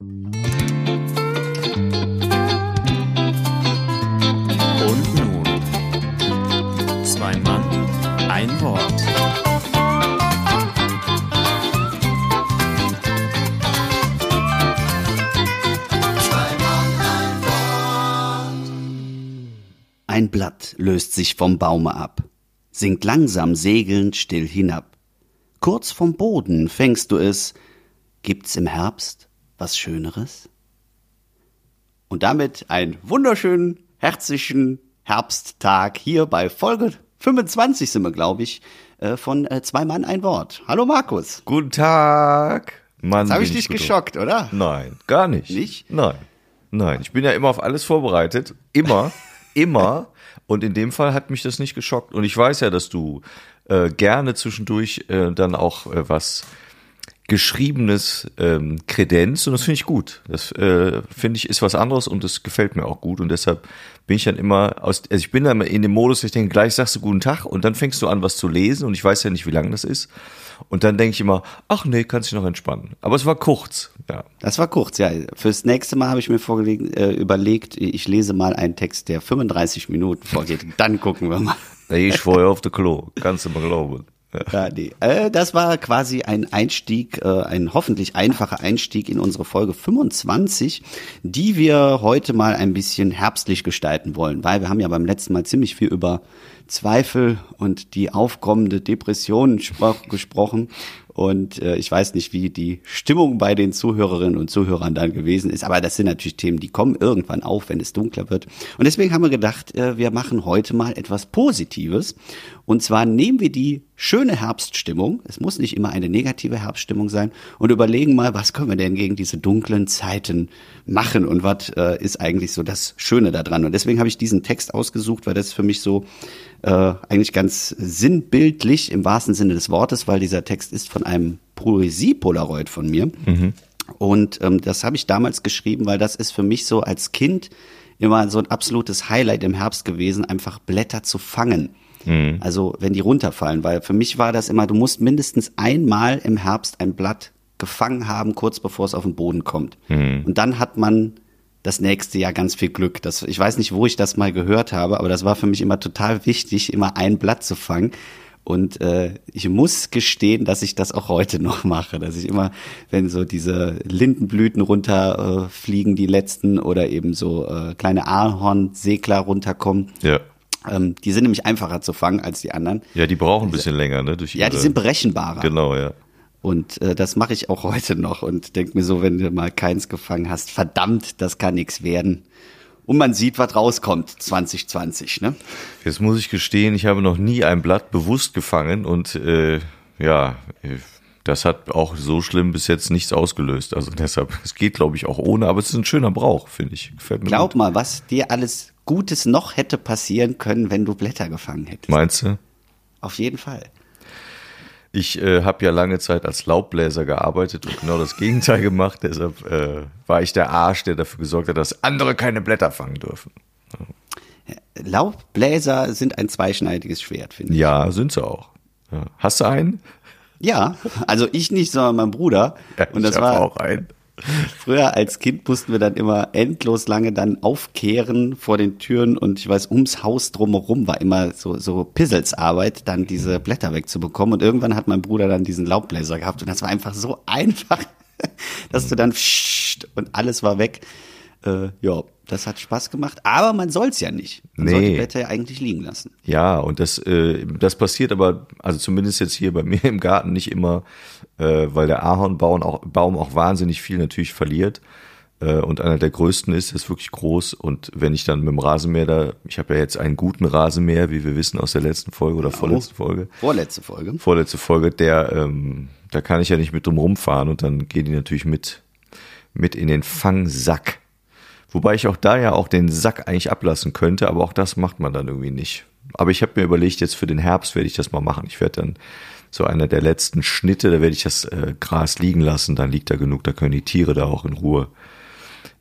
Und nun, zwei Mann, ein Wort. Ein Blatt löst sich vom Baume ab, sinkt langsam segelnd still hinab. Kurz vom Boden fängst du es, gibt's im Herbst was Schöneres? Und damit einen wunderschönen, herzlichen Herbsttag hier bei Folge 25 sind wir, glaube ich, äh, von äh, Zwei Mann ein Wort. Hallo Markus. Guten Tag. Mann, Jetzt habe ich dich geschockt, oder? drauf. Nein, gar nicht. Nicht? Nein. Nein, ich bin ja immer auf alles vorbereitet. Immer, immer. Und in dem Fall hat mich das nicht geschockt. Und ich weiß ja, dass du äh, gerne zwischendurch äh, dann auch äh, was geschriebenes ähm, Kredenz und das finde ich gut. Das äh, finde ich ist was anderes und das gefällt mir auch gut und deshalb bin ich dann immer aus, also ich bin dann in dem Modus, ich denke, gleich sagst du guten Tag und dann fängst du an, was zu lesen und ich weiß ja nicht, wie lang das ist und dann denke ich immer, ach nee, kannst dich noch entspannen. Aber es war kurz, ja. Das war kurz, ja. Fürs nächste Mal habe ich mir vorgelegt, äh, überlegt, ich lese mal einen Text, der 35 Minuten vorgeht. Dann gucken wir mal. Ich vorher auf der Klo, kannst du mal glauben. Ja. Nee. äh, das war quasi ein Einstieg, äh, ein hoffentlich einfacher Einstieg in unsere Folge 25, die wir heute mal ein bisschen herbstlich gestalten wollen, weil wir haben ja beim letzten Mal ziemlich viel über Zweifel und die aufkommende Depression spro- gesprochen. Und äh, ich weiß nicht, wie die Stimmung bei den Zuhörerinnen und Zuhörern dann gewesen ist, aber das sind natürlich Themen, die kommen irgendwann auf, wenn es dunkler wird. Und deswegen haben wir gedacht, äh, wir machen heute mal etwas Positives. Und zwar nehmen wir die schöne Herbststimmung, es muss nicht immer eine negative Herbststimmung sein, und überlegen mal, was können wir denn gegen diese dunklen Zeiten machen und was äh, ist eigentlich so das Schöne daran. Und deswegen habe ich diesen Text ausgesucht, weil das für mich so äh, eigentlich ganz sinnbildlich im wahrsten Sinne des Wortes, weil dieser Text ist von einem Poesie-Polaroid von mir. Und ähm, das habe ich damals geschrieben, weil das ist für mich so als Kind immer so ein absolutes Highlight im Herbst gewesen, einfach Blätter zu fangen. Also wenn die runterfallen, weil für mich war das immer, du musst mindestens einmal im Herbst ein Blatt gefangen haben, kurz bevor es auf den Boden kommt. Und dann hat man das nächste Jahr ganz viel Glück. Das, ich weiß nicht, wo ich das mal gehört habe, aber das war für mich immer total wichtig, immer ein Blatt zu fangen. Und äh, ich muss gestehen, dass ich das auch heute noch mache, dass ich immer, wenn so diese Lindenblüten runterfliegen, äh, fliegen, die letzten, oder eben so äh, kleine Ahornsegler runterkommen, Ja. ähm, die sind nämlich einfacher zu fangen als die anderen. Ja, die brauchen ein bisschen länger, ne? Durch Ja, die ihre- sind berechenbarer. Genau, ja. Und äh, das mache ich auch heute noch und denk mir so, wenn du mal keins gefangen hast, verdammt, das kann nichts werden. Und man sieht, was rauskommt 2020, ne? Jetzt muss ich gestehen, ich habe noch nie ein Blatt bewusst gefangen und äh, ja, äh, das hat auch so schlimm bis jetzt nichts ausgelöst. Also deshalb, es geht, glaube ich, auch ohne, aber es ist ein schöner Brauch, finde ich. Gefällt mir Glaub gut. mal, was dir alles Gutes noch hätte passieren können, wenn du Blätter gefangen hättest. Meinst du? Auf jeden Fall. Ich äh, habe ja lange Zeit als Laubbläser gearbeitet und genau das Gegenteil gemacht. Deshalb äh, war ich der Arsch, der dafür gesorgt hat, dass andere keine Blätter fangen dürfen. Laubbläser sind ein zweischneidiges Schwert, finde ich. Ja, sind sie auch. Ja. Hast du einen? Ja, also ich nicht, sondern mein Bruder. und das ich war auch einen. Früher als Kind mussten wir dann immer endlos lange dann aufkehren vor den Türen und ich weiß, ums Haus drumherum war immer so, so Pizzelsarbeit, dann diese Blätter wegzubekommen und irgendwann hat mein Bruder dann diesen Laubbläser gehabt und das war einfach so einfach, dass du dann und alles war weg. Äh, ja, das hat Spaß gemacht, aber man soll's ja nicht. Man Nee. soll die Blätter ja eigentlich liegen lassen. Ja, und das, äh, das passiert aber, also zumindest jetzt hier bei mir im Garten nicht immer, äh, weil der Ahornbaum auch, Baum auch wahnsinnig viel natürlich verliert. Äh, und einer der größten ist, ist wirklich groß. Und wenn ich dann mit dem Rasenmäher da, ich habe ja jetzt einen guten Rasenmäher, wie wir wissen aus der letzten Folge oder vorletzten Folge, Vorletzte Folge. vorletzte Folge, der, ähm, da kann ich ja nicht mit drum rumfahren und dann gehen die natürlich mit, mit in den Fangsack. Wobei ich auch da ja auch den Sack eigentlich ablassen könnte, aber auch das macht man dann irgendwie nicht. Aber ich habe mir überlegt, jetzt für den Herbst werde ich das mal machen. Ich werde dann so einer der letzten Schnitte, da werde ich das äh, Gras liegen lassen, dann liegt da genug, da können die Tiere da auch in Ruhe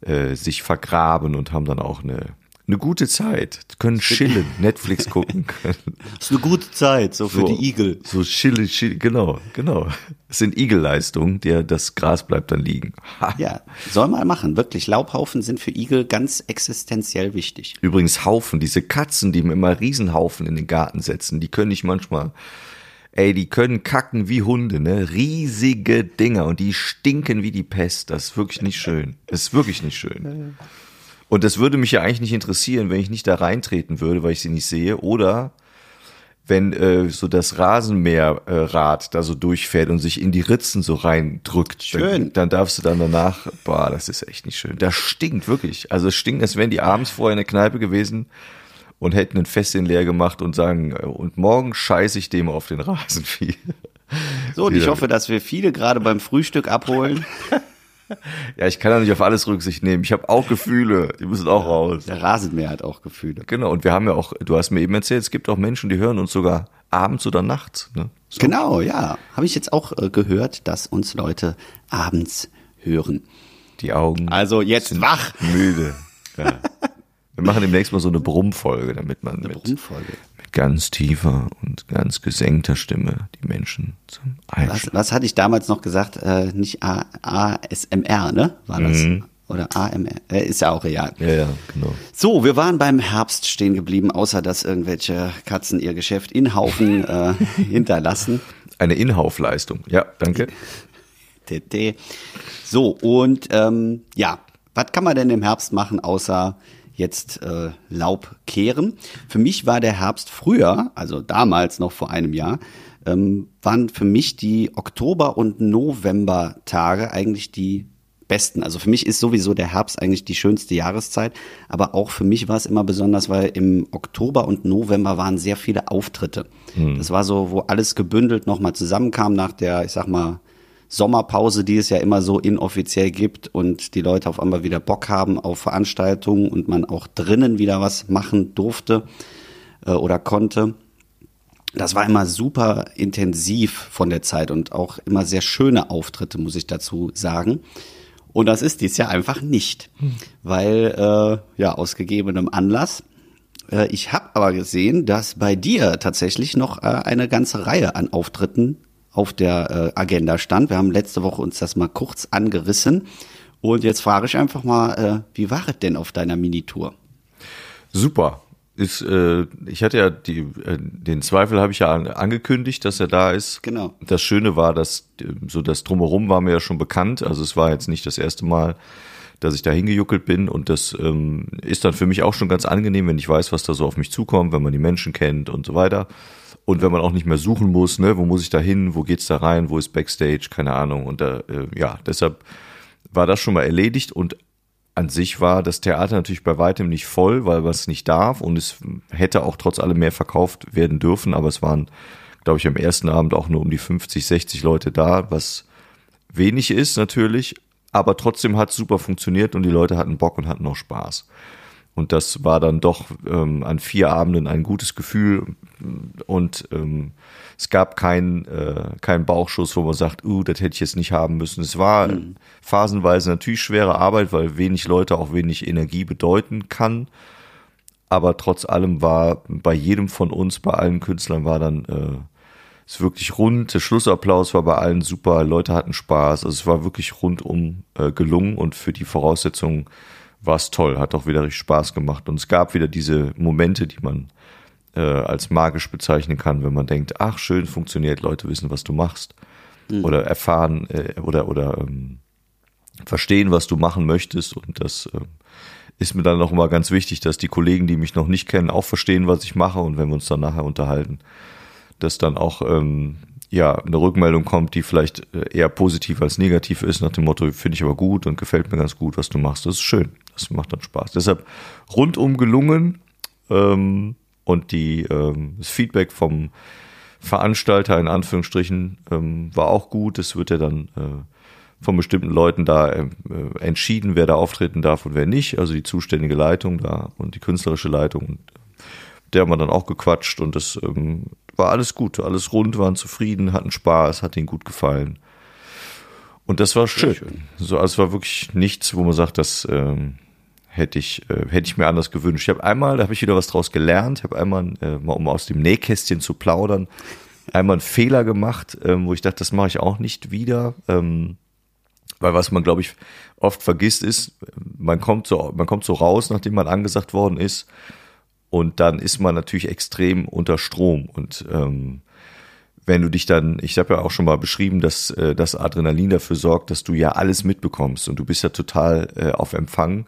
äh, sich vergraben und haben dann auch eine eine gute Zeit, können chillen, Netflix gucken. Das ist eine gute Zeit, so für So. die Igel. So chillen, chillen, genau, genau. Es sind Igelleistungen, der das Gras bleibt dann liegen. Ha. Ja, soll man machen. Wirklich, Laubhaufen sind für Igel ganz existenziell wichtig. Übrigens Haufen, diese Katzen, die mir immer Riesenhaufen in den Garten setzen, die können ich manchmal, ey, die können kacken wie Hunde, ne? Riesige Dinger und die stinken wie die Pest. Das ist wirklich nicht schön. Das ist wirklich nicht schön. Und das würde mich ja eigentlich nicht interessieren, wenn ich nicht da reintreten würde, weil ich sie nicht sehe. Oder wenn äh, so das Rasenmäherrad äh, da so durchfährt und sich in die Ritzen so reindrückt. Schön. Dann, dann darfst du dann danach, boah, das ist echt nicht schön. Das stinkt wirklich. Also es stinkt, als wären die abends vorher in der Kneipe gewesen und hätten ein Fässchen leer gemacht und sagen, äh, und morgen scheiße ich dem auf den Rasenvieh. So, und ich hoffe, dass wir viele gerade beim Frühstück abholen. Ja, ich kann ja nicht auf alles Rücksicht nehmen. Ich habe auch Gefühle, die müssen auch raus. Der Rasenmäher hat auch Gefühle. Genau, und wir haben ja auch, du hast mir eben erzählt, es gibt auch Menschen, die hören uns sogar abends oder nachts. Ne? So. Genau, ja. Habe ich jetzt auch äh, gehört, dass uns Leute abends hören. Die Augen Also jetzt wach. müde. Ja. Wir machen demnächst mal so eine Brummfolge, damit man mit, Brummfolge. Ganz tiefer und ganz gesenkter Stimme die Menschen zum Was, Einschlafen. was hatte ich damals noch gesagt? Äh, nicht A ASMR, ne? War das? Oder AMR? Äh, ist ja auch real. Ja, ja, genau. So, wir waren beim Herbst stehen geblieben, außer dass irgendwelche Katzen ihr Geschäft in Haufen äh, hinterlassen. Eine Inhaufleistung. Ja, danke. TT. So, und ähm, ja, was kann man denn im Herbst machen, außer jetzt äh, Laub kehren? Für mich war der Herbst früher, also damals noch vor einem Jahr, ähm, waren für mich die Oktober- und November-Tage eigentlich die besten. Also für mich ist sowieso der Herbst eigentlich die schönste Jahreszeit, aber auch für mich war es immer besonders, weil im Oktober und November waren sehr viele Auftritte. Das war so, wo alles gebündelt nochmal zusammenkam nach der, ich sag mal, Sommerpause, die es ja immer so inoffiziell gibt und die Leute auf einmal wieder Bock haben auf Veranstaltungen und man auch drinnen wieder was machen durfte äh, oder konnte. Das war immer super intensiv von der Zeit und auch immer sehr schöne Auftritte, muss ich dazu sagen. Und das ist dies Jahr einfach nicht, weil äh, ja aus gegebenem Anlass. Äh, ich habe aber gesehen, dass bei dir tatsächlich noch äh, eine ganze Reihe an Auftritten auf der äh, Agenda stand. Wir haben letzte Woche uns das mal kurz angerissen. Und jetzt frage ich einfach mal, äh, wie war es denn auf deiner Minitour? Super. Ist, äh, ich hatte ja die, äh, den Zweifel habe ich ja an, angekündigt, dass er da ist. Genau. Das Schöne war, dass äh, so das drumherum war mir ja schon bekannt. Also es war jetzt nicht das erste Mal, dass ich da hingejuckelt bin und das ähm, ist dann für mich auch schon ganz angenehm, wenn ich weiß, was da so auf mich zukommt, wenn man die Menschen kennt und so weiter. Und wenn man auch nicht mehr suchen muss, ne, wo muss ich da hin, wo geht's da rein, wo ist Backstage, keine Ahnung. Und da, äh, ja, deshalb war das schon mal erledigt und an sich war das Theater natürlich bei weitem nicht voll, weil man es nicht darf und es hätte auch trotz allem mehr verkauft werden dürfen, aber es waren, glaube ich, am ersten Abend auch nur um die 50, 60 Leute da, was wenig ist natürlich, aber trotzdem hat es super funktioniert und die Leute hatten Bock und hatten auch Spaß. Und das war dann doch ähm, an vier Abenden ein gutes Gefühl und ähm, es gab keinen äh, keinen Bauchschuss, wo man sagt, uh, das hätte ich jetzt nicht haben müssen. Es war phasenweise natürlich schwere Arbeit, weil wenig Leute auch wenig Energie bedeuten kann. Aber trotz allem war bei jedem von uns, bei allen Künstlern war dann äh, es wirklich rund. Der Schlussapplaus war bei allen super, Leute hatten Spaß. Also es war wirklich rundum äh, gelungen und für die Voraussetzungen war es toll, hat auch wieder richtig Spaß gemacht. Und es gab wieder diese Momente, die man äh, als magisch bezeichnen kann, wenn man denkt, ach schön, funktioniert, Leute wissen, was du machst. Oder erfahren äh, oder, oder ähm, verstehen, was du machen möchtest. Und das äh, ist mir dann noch mal ganz wichtig, dass die Kollegen, die mich noch nicht kennen, auch verstehen, was ich mache. Und wenn wir uns dann nachher unterhalten, dass dann auch ähm, ja eine Rückmeldung kommt, die vielleicht äh, eher positiv als negativ ist, nach dem Motto, finde ich aber gut und gefällt mir ganz gut, was du machst. Das ist schön. Das macht dann Spaß. Deshalb rundum gelungen ähm, und die ähm, das Feedback vom Veranstalter in Anführungsstrichen ähm, war auch gut. Es wird ja dann äh, von bestimmten Leuten da äh, äh, entschieden, wer da auftreten darf und wer nicht. Also die zuständige Leitung da und die künstlerische Leitung. Und der haben wir dann auch gequatscht und das ähm, war alles gut, alles rund, waren zufrieden, hatten Spaß, hat ihnen gut gefallen. Und das war schön. So, also es war wirklich nichts, wo man sagt, das ähm, hätte ich, äh, hätte ich mir anders gewünscht. Ich habe einmal, da habe ich wieder was draus gelernt, habe einmal, äh, mal um aus dem Nähkästchen zu plaudern, einmal einen Fehler gemacht, ähm, wo ich dachte, das mache ich auch nicht wieder. Ähm, weil was man, glaube ich, oft vergisst ist, man kommt so, man kommt so raus, nachdem man angesagt worden ist, und dann ist man natürlich extrem unter Strom. Und ähm, wenn du dich dann, ich habe ja auch schon mal beschrieben, dass äh, das Adrenalin dafür sorgt, dass du ja alles mitbekommst und du bist ja total äh, auf Empfang.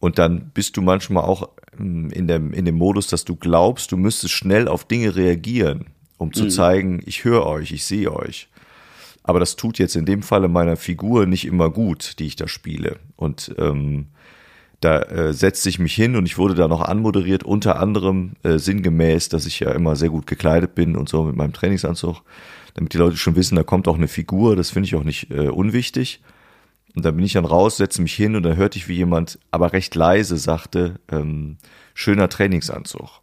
Und dann bist du manchmal auch ähm, in dem, in dem Modus, dass du glaubst, du müsstest schnell auf Dinge reagieren, um zu mhm. zeigen, ich höre euch, ich sehe euch. Aber das tut jetzt in dem Falle meiner Figur nicht immer gut, die ich da spiele. Und ähm, da äh, setzte ich mich hin und ich wurde da noch anmoderiert, unter anderem äh, sinngemäß, dass ich ja immer sehr gut gekleidet bin und so mit meinem Trainingsanzug, damit die Leute schon wissen, da kommt auch eine Figur, das finde ich auch nicht äh, unwichtig. Und dann bin ich dann raus, setze mich hin und dann hörte ich, wie jemand aber recht leise sagte, ähm, schöner Trainingsanzug.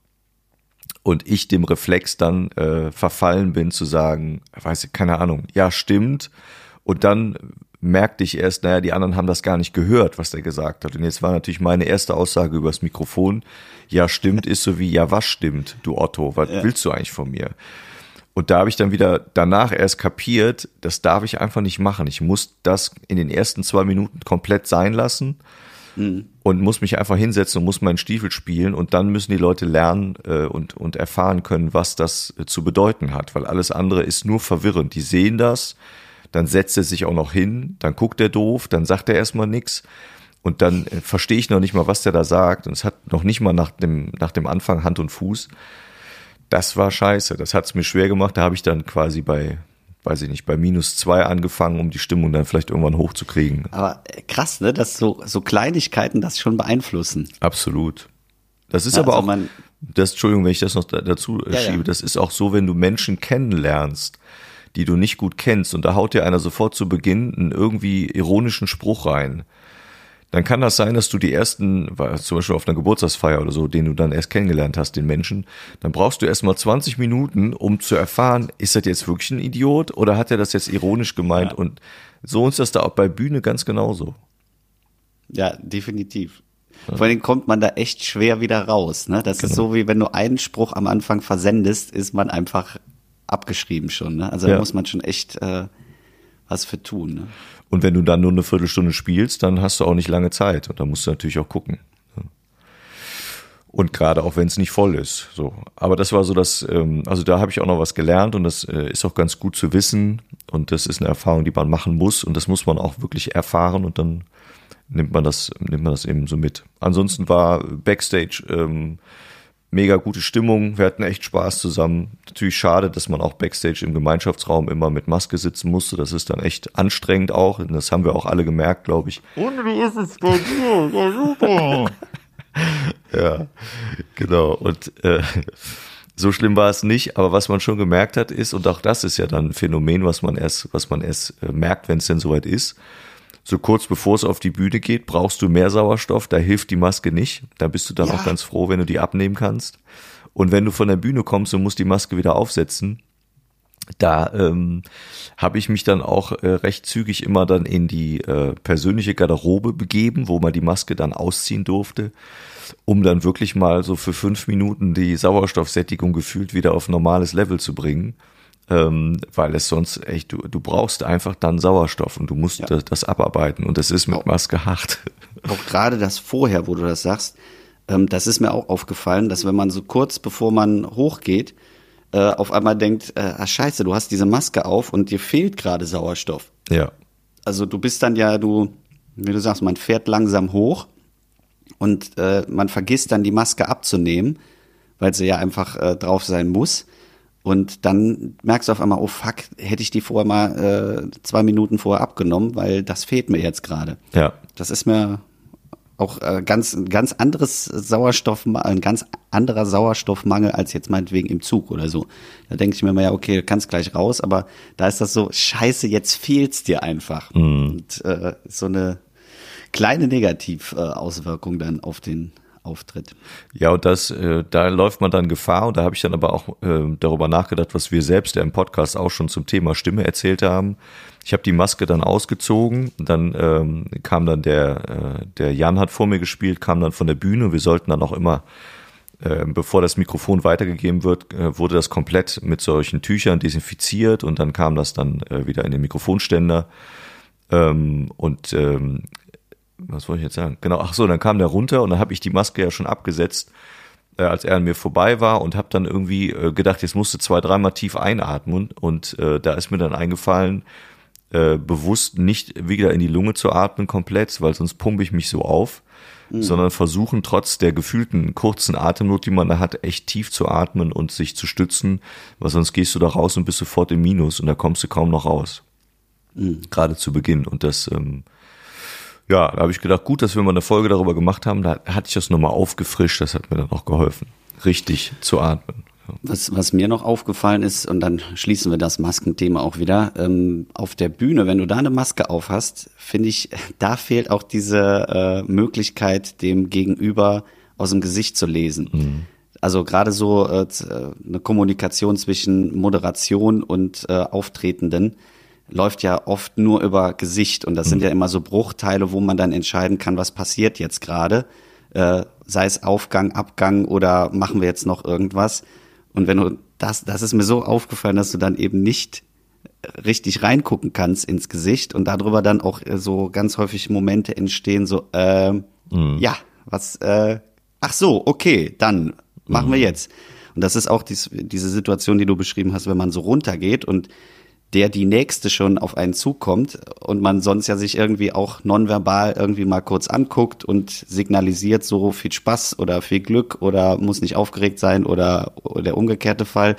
Und ich dem Reflex dann äh, verfallen bin zu sagen, weiß ich, keine Ahnung, ja, stimmt. Und dann merkte ich erst, naja, die anderen haben das gar nicht gehört, was der gesagt hat. Und jetzt war natürlich meine erste Aussage übers Mikrofon, ja, stimmt, ist so wie, ja, was stimmt, du Otto, was ja. willst du eigentlich von mir? Und da habe ich dann wieder danach erst kapiert, das darf ich einfach nicht machen. Ich muss das in den ersten zwei Minuten komplett sein lassen mhm. und muss mich einfach hinsetzen und muss meinen Stiefel spielen und dann müssen die Leute lernen äh, und, und erfahren können, was das äh, zu bedeuten hat, weil alles andere ist nur verwirrend. Die sehen das, dann setzt er sich auch noch hin, dann guckt er doof, dann sagt er erstmal nichts und dann äh, verstehe ich noch nicht mal, was der da sagt und es hat noch nicht mal nach dem, nach dem Anfang Hand und Fuß. Das war scheiße, das hat es mir schwer gemacht, da habe ich dann quasi bei, weiß ich nicht, bei minus zwei angefangen, um die Stimmung dann vielleicht irgendwann hochzukriegen. Aber äh, krass, ne, dass so, so Kleinigkeiten das schon beeinflussen. Absolut. Das ist ja, aber also auch, das, Entschuldigung, wenn ich das noch dazu ja, schiebe, ja. das ist auch so, wenn du Menschen kennenlernst die du nicht gut kennst und da haut dir einer sofort zu Beginn einen irgendwie ironischen Spruch rein, dann kann das sein, dass du die ersten, zum Beispiel auf einer Geburtstagsfeier oder so, den du dann erst kennengelernt hast, den Menschen, dann brauchst du erstmal 20 Minuten, um zu erfahren, ist das jetzt wirklich ein Idiot oder hat er das jetzt ironisch gemeint? Ja. Und so ist das da auch bei Bühne ganz genauso. Ja, definitiv. Ja. Vor allem kommt man da echt schwer wieder raus. Ne? Das genau. ist so, wie wenn du einen Spruch am Anfang versendest, ist man einfach abgeschrieben schon. Ne? Also ja. da muss man schon echt äh, was für tun. Ne? Und wenn du dann nur eine Viertelstunde spielst, dann hast du auch nicht lange Zeit und da musst du natürlich auch gucken. Und gerade auch wenn es nicht voll ist. So. Aber das war so das, ähm, also da habe ich auch noch was gelernt und das äh, ist auch ganz gut zu wissen. Und das ist eine Erfahrung, die man machen muss. Und das muss man auch wirklich erfahren und dann nimmt man das, nimmt man das eben so mit. Ansonsten war Backstage ähm, mega gute Stimmung. Wir hatten echt Spaß zusammen. Natürlich schade, dass man auch Backstage im Gemeinschaftsraum immer mit Maske sitzen musste. Das ist dann echt anstrengend auch. Und das haben wir auch alle gemerkt, glaube ich. Und wie ist es bei dir? Ja, super. ja, genau. Und äh, so schlimm war es nicht. Aber was man schon gemerkt hat, ist, und auch das ist ja dann ein Phänomen, was man erst, was man erst äh, merkt, wenn es denn soweit ist, so kurz bevor es auf die Bühne geht, brauchst du mehr Sauerstoff, da hilft die Maske nicht. Da bist du dann ja. auch ganz froh, wenn du die abnehmen kannst. Und wenn du von der Bühne kommst und musst die Maske wieder aufsetzen, da ähm, habe ich mich dann auch äh, recht zügig immer dann in die äh, persönliche Garderobe begeben, wo man die Maske dann ausziehen durfte, um dann wirklich mal so für fünf Minuten die Sauerstoffsättigung gefühlt wieder auf normales Level zu bringen ähm, weil es sonst echt, du, du brauchst einfach dann Sauerstoff und du musst ja. das, das, abarbeiten und das ist mit auch, Maske hart. Auch gerade das vorher, wo du das sagst, ähm, das ist mir auch aufgefallen, dass wenn man so kurz bevor man hochgeht, äh, auf einmal denkt, äh, ah scheiße, du hast diese Maske auf und dir fehlt gerade Sauerstoff. Ja. Also du bist dann ja, du, wie du sagst, man fährt langsam hoch und äh, man vergisst dann die Maske abzunehmen, weil sie ja einfach äh, drauf sein muss. Und dann merkst du auf einmal, oh fuck, hätte ich die vorher mal äh, zwei Minuten vorher abgenommen, weil das fehlt mir jetzt gerade. Ja. Das ist mir auch äh, ganz ganz anderes Sauerstoff, ein ganz anderer Sauerstoffmangel als jetzt meinetwegen im Zug oder so. Da denke ich mir mal, ja, okay, du kannst gleich raus, aber da ist das so, scheiße, jetzt fehlt's dir einfach. Mhm. Und äh, so eine kleine Negativauswirkung dann auf den auftritt. Ja, und das, äh, da läuft man dann Gefahr und da habe ich dann aber auch äh, darüber nachgedacht, was wir selbst ja im Podcast auch schon zum Thema Stimme erzählt haben. Ich habe die Maske dann ausgezogen, dann ähm, kam dann der, äh, der Jan hat vor mir gespielt, kam dann von der Bühne. Wir sollten dann auch immer, äh, bevor das Mikrofon weitergegeben wird, äh, wurde das komplett mit solchen Tüchern desinfiziert und dann kam das dann äh, wieder in den Mikrofonständer. Ähm, und ähm, was wollte ich jetzt sagen? Genau, ach so, dann kam der runter und dann habe ich die Maske ja schon abgesetzt, äh, als er an mir vorbei war und habe dann irgendwie äh, gedacht, jetzt musste zwei, dreimal tief einatmen und äh, da ist mir dann eingefallen, äh, bewusst nicht wieder in die Lunge zu atmen komplett, weil sonst pumpe ich mich so auf, mhm. sondern versuchen trotz der gefühlten kurzen Atemnot, die man da hat, echt tief zu atmen und sich zu stützen, weil sonst gehst du da raus und bist sofort im Minus und da kommst du kaum noch raus. Mhm. Gerade zu Beginn und das ähm, ja, da habe ich gedacht, gut, dass wir mal eine Folge darüber gemacht haben. Da hatte ich das nochmal aufgefrischt, das hat mir dann auch geholfen, richtig zu atmen. Was, was mir noch aufgefallen ist, und dann schließen wir das Maskenthema auch wieder, ähm, auf der Bühne, wenn du da eine Maske auf hast, finde ich, da fehlt auch diese äh, Möglichkeit, dem Gegenüber aus dem Gesicht zu lesen. Mhm. Also gerade so äh, äh eine Kommunikation zwischen Moderation und äh, Auftretenden läuft ja oft nur über Gesicht und das mhm. sind ja immer so Bruchteile, wo man dann entscheiden kann, was passiert jetzt gerade, äh, sei es Aufgang, Abgang oder machen wir jetzt noch irgendwas. Und wenn du das, das ist mir so aufgefallen, dass du dann eben nicht richtig reingucken kannst ins Gesicht und darüber dann auch äh, so ganz häufig Momente entstehen, so, äh, mhm. ja, was, äh, ach so, okay, dann machen mhm. wir jetzt. Und das ist auch dies, diese Situation, die du beschrieben hast, wenn man so runtergeht und der die nächste schon auf einen zukommt und man sonst ja sich irgendwie auch nonverbal irgendwie mal kurz anguckt und signalisiert so viel Spaß oder viel Glück oder muss nicht aufgeregt sein oder, oder der umgekehrte Fall.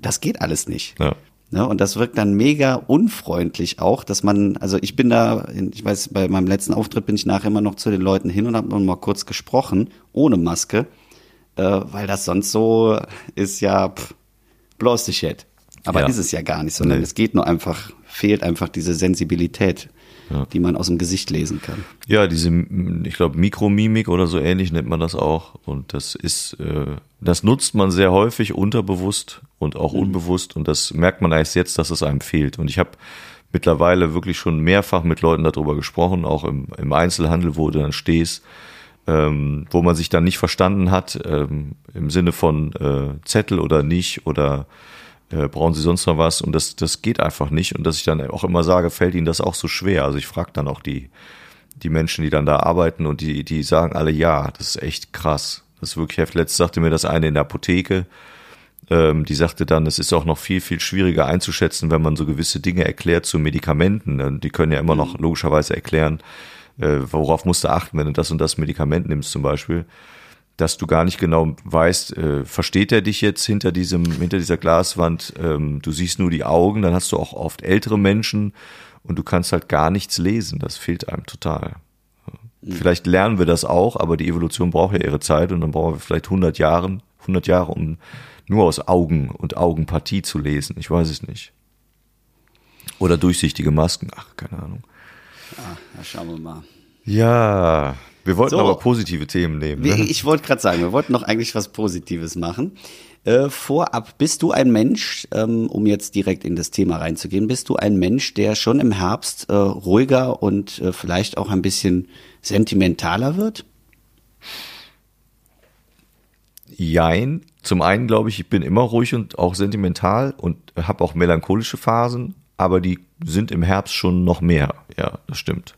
Das geht alles nicht. Ja. Ne, und das wirkt dann mega unfreundlich auch, dass man, also ich bin da, ich weiß, bei meinem letzten Auftritt bin ich nachher immer noch zu den Leuten hin und habe noch mal kurz gesprochen, ohne Maske, äh, weil das sonst so ist ja pff, bloß die Shit. Aber ja. ist es ja gar nicht, sondern nee. es geht nur einfach, fehlt einfach diese Sensibilität, ja. die man aus dem Gesicht lesen kann. Ja, diese, ich glaube, Mikromimik oder so ähnlich nennt man das auch. Und das ist, äh, das nutzt man sehr häufig unterbewusst und auch mhm. unbewusst. Und das merkt man erst jetzt, dass es einem fehlt. Und ich habe mittlerweile wirklich schon mehrfach mit Leuten darüber gesprochen, auch im, im Einzelhandel, wo du dann stehst, ähm, wo man sich dann nicht verstanden hat, ähm, im Sinne von äh, Zettel oder nicht oder äh, brauchen Sie sonst noch was? Und das, das geht einfach nicht. Und dass ich dann auch immer sage, fällt Ihnen das auch so schwer? Also ich frage dann auch die, die Menschen, die dann da arbeiten und die, die sagen alle, ja, das ist echt krass. Das ist wirklich heftig. Letztes sagte mir das eine in der Apotheke. Ähm, die sagte dann, es ist auch noch viel, viel schwieriger einzuschätzen, wenn man so gewisse Dinge erklärt zu Medikamenten. Die können ja immer noch mhm. logischerweise erklären, äh, worauf musst du achten, wenn du das und das Medikament nimmst zum Beispiel dass du gar nicht genau weißt, äh, versteht er dich jetzt hinter diesem, hinter dieser Glaswand, ähm, du siehst nur die Augen, dann hast du auch oft ältere Menschen und du kannst halt gar nichts lesen. Das fehlt einem total. Mhm. Vielleicht lernen wir das auch, aber die Evolution braucht ja ihre Zeit und dann brauchen wir vielleicht 100 Jahre, 100 Jahre, um nur aus Augen und Augenpartie zu lesen. Ich weiß es nicht. Oder durchsichtige Masken. Ach, keine Ahnung. Ja, schauen wir mal. Ja, wir wollten so. aber positive Themen nehmen. Ne? Ich wollte gerade sagen, wir wollten noch eigentlich was Positives machen. Äh, vorab, bist du ein Mensch, ähm, um jetzt direkt in das Thema reinzugehen, bist du ein Mensch, der schon im Herbst äh, ruhiger und äh, vielleicht auch ein bisschen sentimentaler wird? Jein. Zum einen glaube ich, ich bin immer ruhig und auch sentimental und habe auch melancholische Phasen, aber die sind im Herbst schon noch mehr. Ja, das stimmt.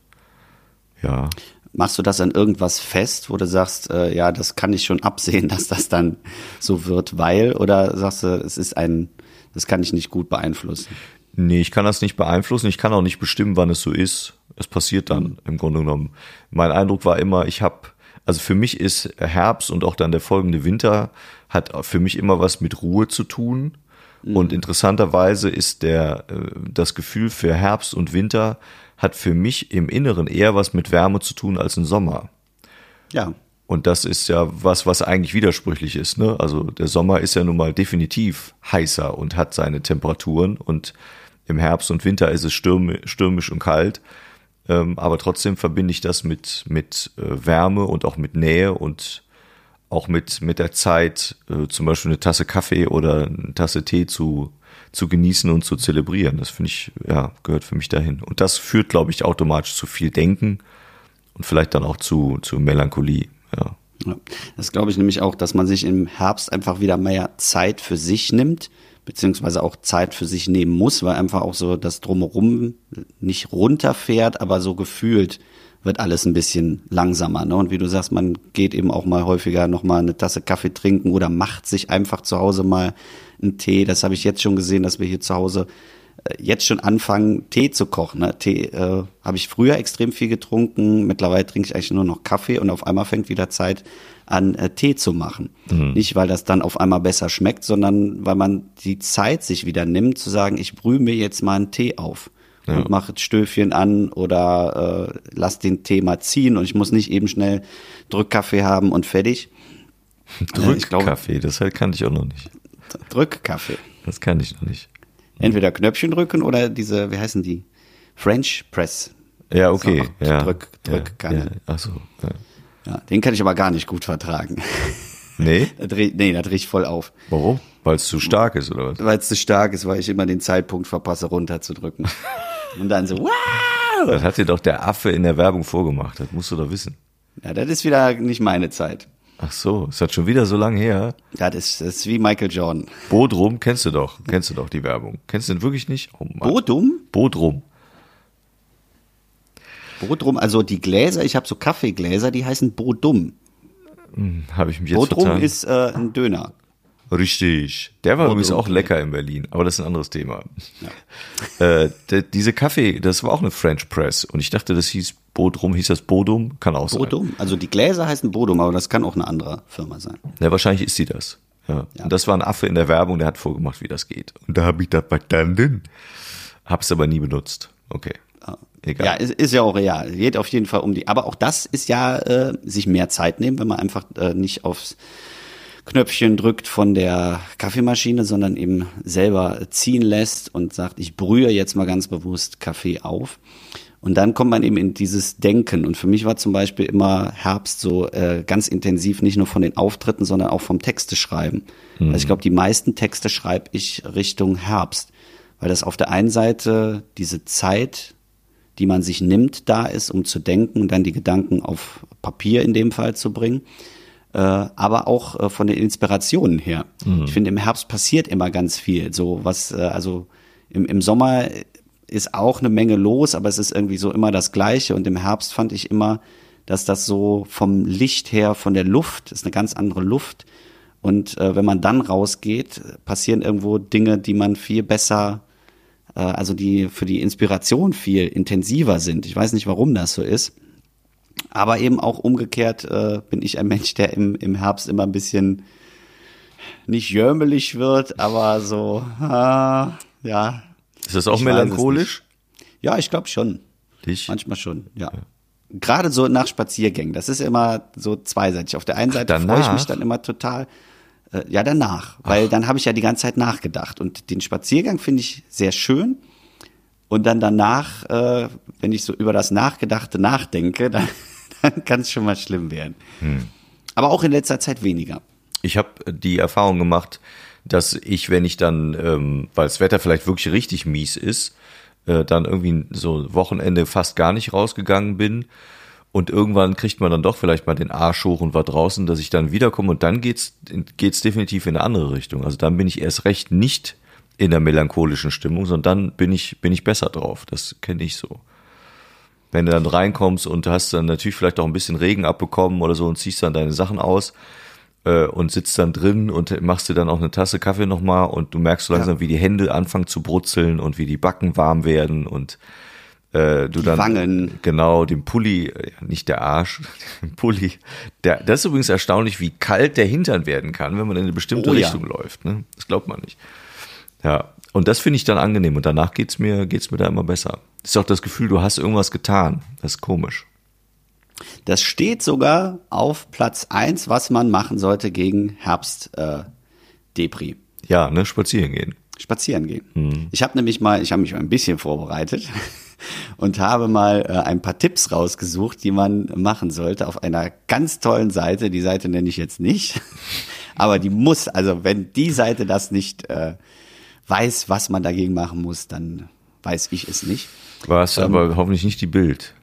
Ja. Machst du das an irgendwas fest, wo du sagst, äh, ja, das kann ich schon absehen, dass das dann so wird, weil? Oder sagst du, es ist ein, das kann ich nicht gut beeinflussen? Nee, ich kann das nicht beeinflussen. Ich kann auch nicht bestimmen, wann es so ist. Es passiert dann mhm. im Grunde genommen. Mein Eindruck war immer, ich habe, also für mich ist Herbst und auch dann der folgende Winter hat für mich immer was mit Ruhe zu tun. Mhm. Und interessanterweise ist der, äh, das Gefühl für Herbst und Winter hat für mich im Inneren eher was mit Wärme zu tun als im Sommer. Ja. Und das ist ja was, was eigentlich widersprüchlich ist. Ne? Also der Sommer ist ja nun mal definitiv heißer und hat seine Temperaturen und im Herbst und Winter ist es stürmisch und kalt. Ähm, aber trotzdem verbinde ich das mit, mit äh, Wärme und auch mit Nähe und auch mit, mit der Zeit äh, zum Beispiel eine Tasse Kaffee oder eine Tasse Tee zu, zu genießen und zu zelebrieren. Das finde ich, ja, gehört für mich dahin. Und das führt, glaube ich, automatisch zu viel Denken und vielleicht dann auch zu, zu Melancholie. Ja. Ja. Das glaube ich nämlich auch, dass man sich im Herbst einfach wieder mehr Zeit für sich nimmt, beziehungsweise auch Zeit für sich nehmen muss, weil einfach auch so das Drumherum nicht runterfährt, aber so gefühlt wird alles ein bisschen langsamer. Ne? Und wie du sagst, man geht eben auch mal häufiger noch mal eine Tasse Kaffee trinken oder macht sich einfach zu Hause mal einen Tee. Das habe ich jetzt schon gesehen, dass wir hier zu Hause äh, jetzt schon anfangen, Tee zu kochen. Ne? Tee äh, habe ich früher extrem viel getrunken. Mittlerweile trinke ich eigentlich nur noch Kaffee und auf einmal fängt wieder Zeit an, äh, Tee zu machen. Mhm. Nicht, weil das dann auf einmal besser schmeckt, sondern weil man die Zeit sich wieder nimmt, zu sagen, ich brühe mir jetzt mal einen Tee auf ja. und mache Stöfchen an oder äh, lass den Tee mal ziehen und ich muss nicht eben schnell Drückkaffee haben und fertig. Drückkaffee, äh, das halt kannte ich auch noch nicht. Drückkaffee. Das kann ich noch nicht. Entweder Knöpfchen drücken oder diese, wie heißen die? French Press. Ja, okay. Ja, Drück, Drück ja, ja. Ach so. Ja. ja. den kann ich aber gar nicht gut vertragen. Nee? da dreh, nee, da drehe ich voll auf. Warum? Weil es zu stark ist, oder was? Weil es zu stark ist, weil ich immer den Zeitpunkt verpasse, runterzudrücken. Und dann so, wow! Das hat dir doch der Affe in der Werbung vorgemacht, das musst du doch wissen. Ja, das ist wieder nicht meine Zeit. Ach so, ist das schon wieder so lange her? Das, das ist wie Michael Jordan. Bodrum, kennst du doch, kennst du doch die Werbung. Kennst du den wirklich nicht? Oh Bodum? Bodrum. Bodrum, also die Gläser, ich habe so Kaffeegläser, die heißen Bodum. Hm, habe ich mich jetzt Bodrum vertan. ist äh, ein Döner. Richtig. Der war Bodrum. übrigens auch lecker in Berlin, aber das ist ein anderes Thema. Ja. Äh, der, diese Kaffee, das war auch eine French Press und ich dachte, das hieß Bodrum, hieß das Bodum? Kann auch sein. Bodum, also die Gläser heißen Bodum, aber das kann auch eine andere Firma sein. Ja, wahrscheinlich ist sie das. Ja. Ja. Und das war ein Affe in der Werbung, der hat vorgemacht, wie das geht. Und da habe ich das verstanden. Hab's aber nie benutzt. Okay. Egal. Ja, ist, ist ja auch real. Geht auf jeden Fall um die. Aber auch das ist ja äh, sich mehr Zeit nehmen, wenn man einfach äh, nicht aufs Knöpfchen drückt von der Kaffeemaschine, sondern eben selber ziehen lässt und sagt, ich brühe jetzt mal ganz bewusst Kaffee auf. Und dann kommt man eben in dieses Denken. Und für mich war zum Beispiel immer Herbst so äh, ganz intensiv, nicht nur von den Auftritten, sondern auch vom Texte schreiben. Mhm. Also ich glaube, die meisten Texte schreibe ich Richtung Herbst, weil das auf der einen Seite diese Zeit, die man sich nimmt, da ist, um zu denken und dann die Gedanken auf Papier in dem Fall zu bringen. Äh, aber auch äh, von den Inspirationen her. Ich finde, im Herbst passiert immer ganz viel. So was, äh, also im, im Sommer ist auch eine Menge los, aber es ist irgendwie so immer das Gleiche. Und im Herbst fand ich immer, dass das so vom Licht her, von der Luft, ist eine ganz andere Luft. Und äh, wenn man dann rausgeht, passieren irgendwo Dinge, die man viel besser, äh, also die für die Inspiration viel intensiver sind. Ich weiß nicht, warum das so ist. Aber eben auch umgekehrt äh, bin ich ein Mensch, der im, im Herbst immer ein bisschen nicht jömmelig wird, aber so, ah, ja. Ist das auch melancholisch? Ja, ich glaube schon. Dich? Manchmal schon, ja. Gerade so nach Spaziergängen. Das ist immer so zweiseitig. Auf der einen Seite freue ich mich dann immer total. Äh, ja, danach. Weil dann habe ich ja die ganze Zeit nachgedacht. Und den Spaziergang finde ich sehr schön. Und dann danach, äh, wenn ich so über das Nachgedachte nachdenke, dann, dann kann es schon mal schlimm werden. Hm. Aber auch in letzter Zeit weniger. Ich habe die Erfahrung gemacht, dass ich, wenn ich dann, ähm, weil das Wetter vielleicht wirklich richtig mies ist, äh, dann irgendwie so Wochenende fast gar nicht rausgegangen bin und irgendwann kriegt man dann doch vielleicht mal den Arsch hoch und war draußen, dass ich dann wiederkomme und dann geht's geht's definitiv in eine andere Richtung. Also dann bin ich erst recht nicht in der melancholischen Stimmung, sondern dann bin ich bin ich besser drauf. Das kenne ich so. Wenn du dann reinkommst und hast dann natürlich vielleicht auch ein bisschen Regen abbekommen oder so und ziehst dann deine Sachen aus äh, und sitzt dann drin und machst dir dann auch eine Tasse Kaffee nochmal und du merkst so langsam, Ja. wie die Hände anfangen zu brutzeln und wie die Backen warm werden und äh, du dann Wangen. genau den Pulli, nicht der Arsch, den Pulli. Der, das ist übrigens erstaunlich, wie kalt der Hintern werden kann, wenn man in eine bestimmte Oh ja. Richtung läuft. Ne? Das glaubt man nicht. Ja, und das finde ich dann angenehm und danach geht's mir geht's mir da immer besser. Ist auch das Gefühl, du hast irgendwas getan. Das ist komisch. Das steht sogar auf Platz eins, was man machen sollte gegen Herbst äh. Ja, ne, spazieren gehen. Spazieren gehen. Mhm. Ich habe nämlich mal, ich habe mich mal ein bisschen vorbereitet. und habe mal äh, ein paar Tipps rausgesucht, die man machen sollte auf einer ganz tollen Seite. Die Seite nenne ich jetzt nicht, aber die muss, also wenn die Seite das nicht äh, weiß, was man dagegen machen muss, dann weiß ich es nicht. War es aber hoffentlich nicht die Bild.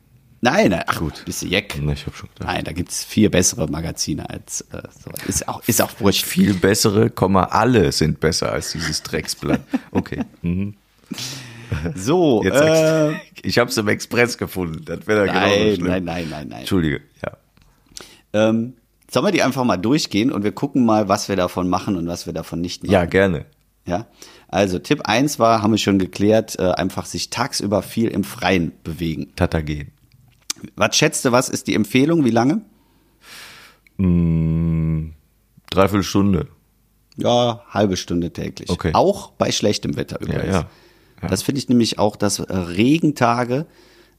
Nein, nein, ach gut, bist du Jeck. Na, Ich habe schon gedacht. Nein, da gibt's viel bessere Magazine als äh, so. Ist auch, ist auch wurscht. Viel bessere, Komma, alle sind besser als dieses Drecksblatt. Okay. Mhm. So, Jetzt äh, ich habe es im Express gefunden. Das wäre genau nein, schlimm. nein, nein, nein, nein. Entschuldige. Ja. Ähm, sollen wir die einfach mal durchgehen und wir gucken mal, was wir davon machen und was wir davon nicht machen. ja, gerne. Ja. Also Tipp eins war, haben wir schon geklärt, äh, einfach sich tagsüber viel im Freien bewegen. Tata gehen. Was schätzt du, was ist die Empfehlung? Wie lange? Dreiviertel Stunde. Ja, halbe Stunde täglich. Okay. Auch bei schlechtem Wetter übrigens. ja. Ja. Das finde ich nämlich auch, dass Regentage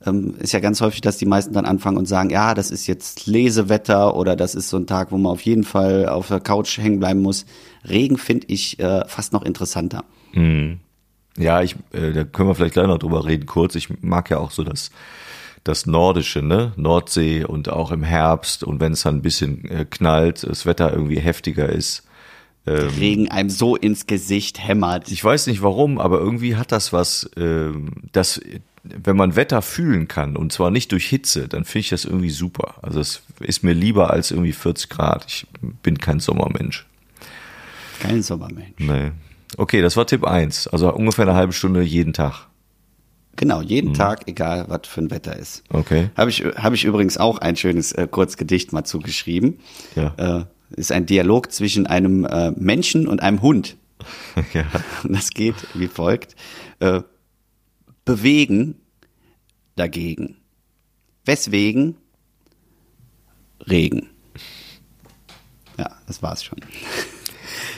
ähm, ist ja ganz häufig, dass die meisten dann anfangen und sagen, ja, das ist jetzt Lesewetter oder das ist so ein Tag, wo man auf jeden Fall auf der Couch hängen bleiben muss. Regen finde ich äh, fast noch interessanter. Ja, ich, äh, da können wir vielleicht gleich noch drüber reden, kurz. Ich mag ja auch so das, das Nordische, ne? Nordsee und auch im Herbst und wenn es dann ein bisschen äh, knallt, das Wetter irgendwie heftiger ist. Regen einem so ins Gesicht hämmert. Ich weiß nicht warum, aber irgendwie hat das was, ähm, das, wenn man Wetter fühlen kann und zwar nicht durch Hitze, dann finde ich das irgendwie super. Also es ist mir lieber als irgendwie 40 Grad. Ich bin kein Sommermensch. Kein Sommermensch. Nee. Okay, das war Tipp eins. Also ungefähr eine halbe Stunde jeden Tag. Genau, jeden Tag, egal was für ein Wetter ist. Okay. Habe ich, hab ich übrigens auch ein schönes äh, Kurzgedicht mal zugeschrieben. Ja. Äh, ist ein Dialog zwischen einem äh, Menschen und einem Hund. ja. Und das geht wie folgt. Äh, bewegen dagegen. Weswegen? Regen. Ja, das war's schon.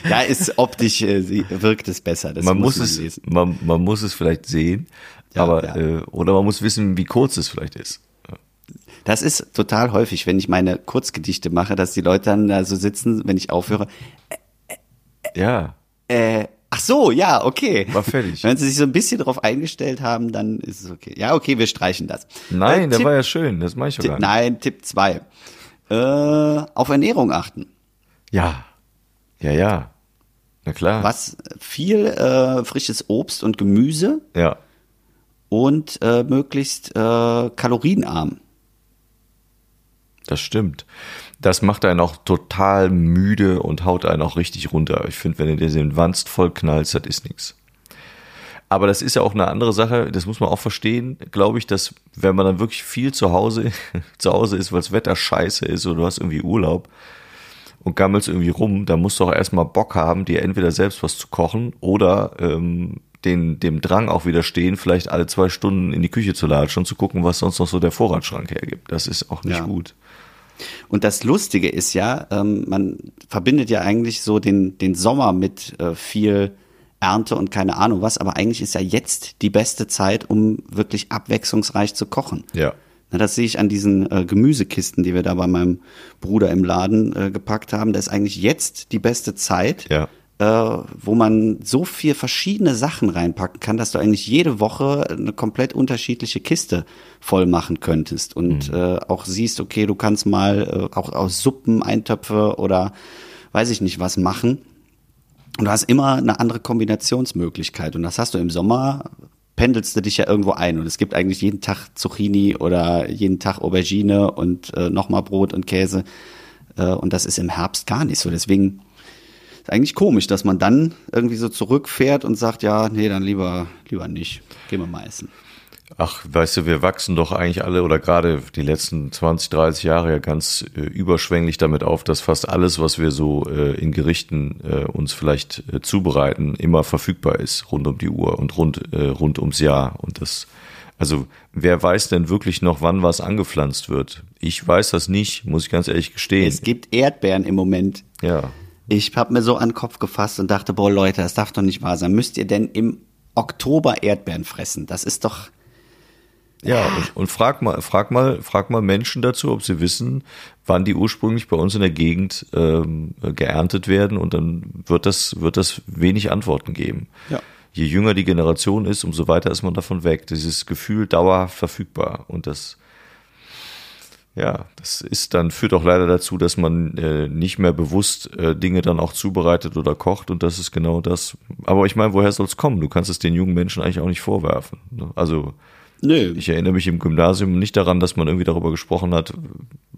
Ja, ist optisch, äh, wirkt es besser. Das Man muss, es, lesen. man, man muss es vielleicht sehen, Ja, aber ja. Äh, oder man muss wissen, wie kurz es vielleicht ist. Das ist total häufig, wenn ich meine Kurzgedichte mache, dass die Leute dann da so sitzen, wenn ich aufhöre. Ja. Äh, ach so, ja, okay. War fertig. Wenn sie sich so ein bisschen darauf eingestellt haben, dann ist es okay. Ja, okay, wir streichen das. Nein, Äh, der Tipp, war ja schön, das mache ich Tipp, gar nicht. Nein, Tipp zwei. Äh, auf Ernährung achten. Ja. Ja, ja. Na klar. Was viel äh, frisches Obst und Gemüse Ja. und äh, möglichst äh, kalorienarm. Das stimmt. Das macht einen auch total müde und haut einen auch richtig runter. Ich finde, wenn du dir den Wanst voll knallst, das ist nichts. Aber das ist ja auch eine andere Sache, das muss man auch verstehen, glaube ich, dass wenn man dann wirklich viel zu Hause, zu Hause ist, weil das Wetter scheiße ist oder du hast irgendwie Urlaub und gammelst irgendwie rum, dann musst du auch erstmal Bock haben, dir entweder selbst was zu kochen oder ähm, den, dem Drang auch widerstehen, vielleicht alle zwei Stunden in die Küche zu latschen und zu gucken, was sonst noch so der Vorratsschrank hergibt. Das ist auch nicht Ja. gut. Und das Lustige ist ja, ähm, man verbindet ja eigentlich so den, den Sommer mit äh, viel Ernte und keine Ahnung was, aber eigentlich ist ja jetzt die beste Zeit, um wirklich abwechslungsreich zu kochen. Ja. Na, das sehe ich an diesen äh, Gemüsekisten, die wir da bei meinem Bruder im Laden äh, gepackt haben. Das ist eigentlich jetzt die beste Zeit, Ja. Äh, wo man so viel verschiedene Sachen reinpacken kann, dass du eigentlich jede Woche eine komplett unterschiedliche Kiste voll machen könntest und äh, auch siehst, okay, du kannst mal äh, auch aus Suppen, Eintöpfe oder weiß ich nicht was machen. Und du hast immer eine andere Kombinationsmöglichkeit. Und das hast du im Sommer, pendelst du dich ja irgendwo ein. Und es gibt eigentlich jeden Tag Zucchini oder jeden Tag Aubergine und äh, nochmal Brot und Käse. Äh, und das ist im Herbst gar nicht so. Deswegen ist eigentlich komisch, dass man dann irgendwie so zurückfährt und sagt, ja, nee, dann lieber, lieber nicht. Gehen wir mal essen. Ach, weißt du, wir wachsen doch eigentlich alle oder gerade die letzten 20, 30 Jahre ja ganz äh, überschwänglich damit auf, dass fast alles, was wir so äh, in Gerichten äh, uns vielleicht äh, zubereiten, immer verfügbar ist rund um die Uhr und rund äh, rund ums Jahr und das also wer weiß denn wirklich noch, wann was angepflanzt wird? Ich weiß das nicht, muss ich ganz ehrlich gestehen. Es gibt Erdbeeren im Moment. ja. Ich habe mir so an den Kopf gefasst und dachte, boah, Leute, das darf doch nicht wahr sein. Müsst ihr denn im Oktober Erdbeeren fressen? Das ist doch, Ja, und, und frag mal, frag mal, frag mal Menschen dazu, ob sie wissen, wann die ursprünglich bei uns in der Gegend ähm, geerntet werden und dann wird das, wird das wenig Antworten geben. Ja. je jünger die Generation ist, umso weiter ist man davon weg. Dieses Gefühl dauerhaft verfügbar. Und das, ja, das ist dann, führt auch leider dazu, dass man äh, nicht mehr bewusst äh, Dinge dann auch zubereitet oder kocht. Und das ist genau das. Aber ich meine, woher soll es kommen? Du kannst es den jungen Menschen eigentlich auch nicht vorwerfen. Ne? Also, Nö. ich erinnere mich im Gymnasium nicht daran, dass man irgendwie darüber gesprochen hat,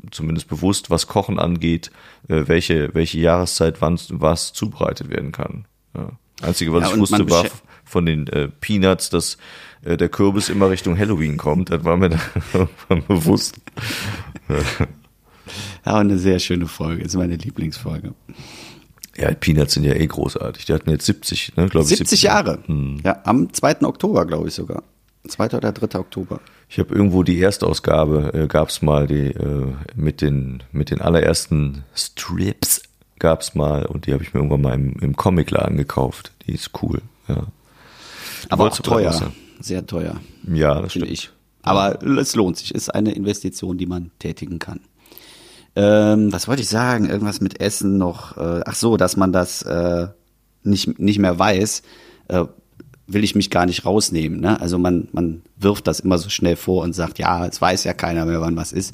zumindest bewusst, was Kochen angeht, äh, welche, welche Jahreszeit wann was zubereitet werden kann. Ja. Einzige, was Ja, ich wusste, war von den äh, Peanuts, dass äh, der Kürbis immer Richtung Halloween kommt. Das war mir irgendwann bewusst. Ja, eine sehr schöne Folge. Ist meine Lieblingsfolge. Ja, Peanuts sind ja eh großartig. Die hatten jetzt 70, ne, glaube ich. 70 Jahre. Hm. Ja, am 2. Oktober, glaube ich sogar. 2. oder 3. Oktober. Ich habe irgendwo die Erstausgabe, äh, gab's mal, die äh, mit den mit den allerersten Strips gab's mal und die habe ich mir irgendwann mal im, im Comicladen gekauft. Die ist cool. Ja, Aber auch teuer. Sehr teuer, ja das finde stimmt. ich. Aber es lohnt sich. Ist eine Investition, die man tätigen kann. Ähm, was wollte ich sagen? Irgendwas mit Essen noch. Äh, ach so, dass man das äh, nicht, nicht mehr weiß, äh, will ich mich gar nicht rausnehmen. Ne? Also man, man wirft das immer so schnell vor und sagt, ja, es weiß ja keiner mehr, wann was ist.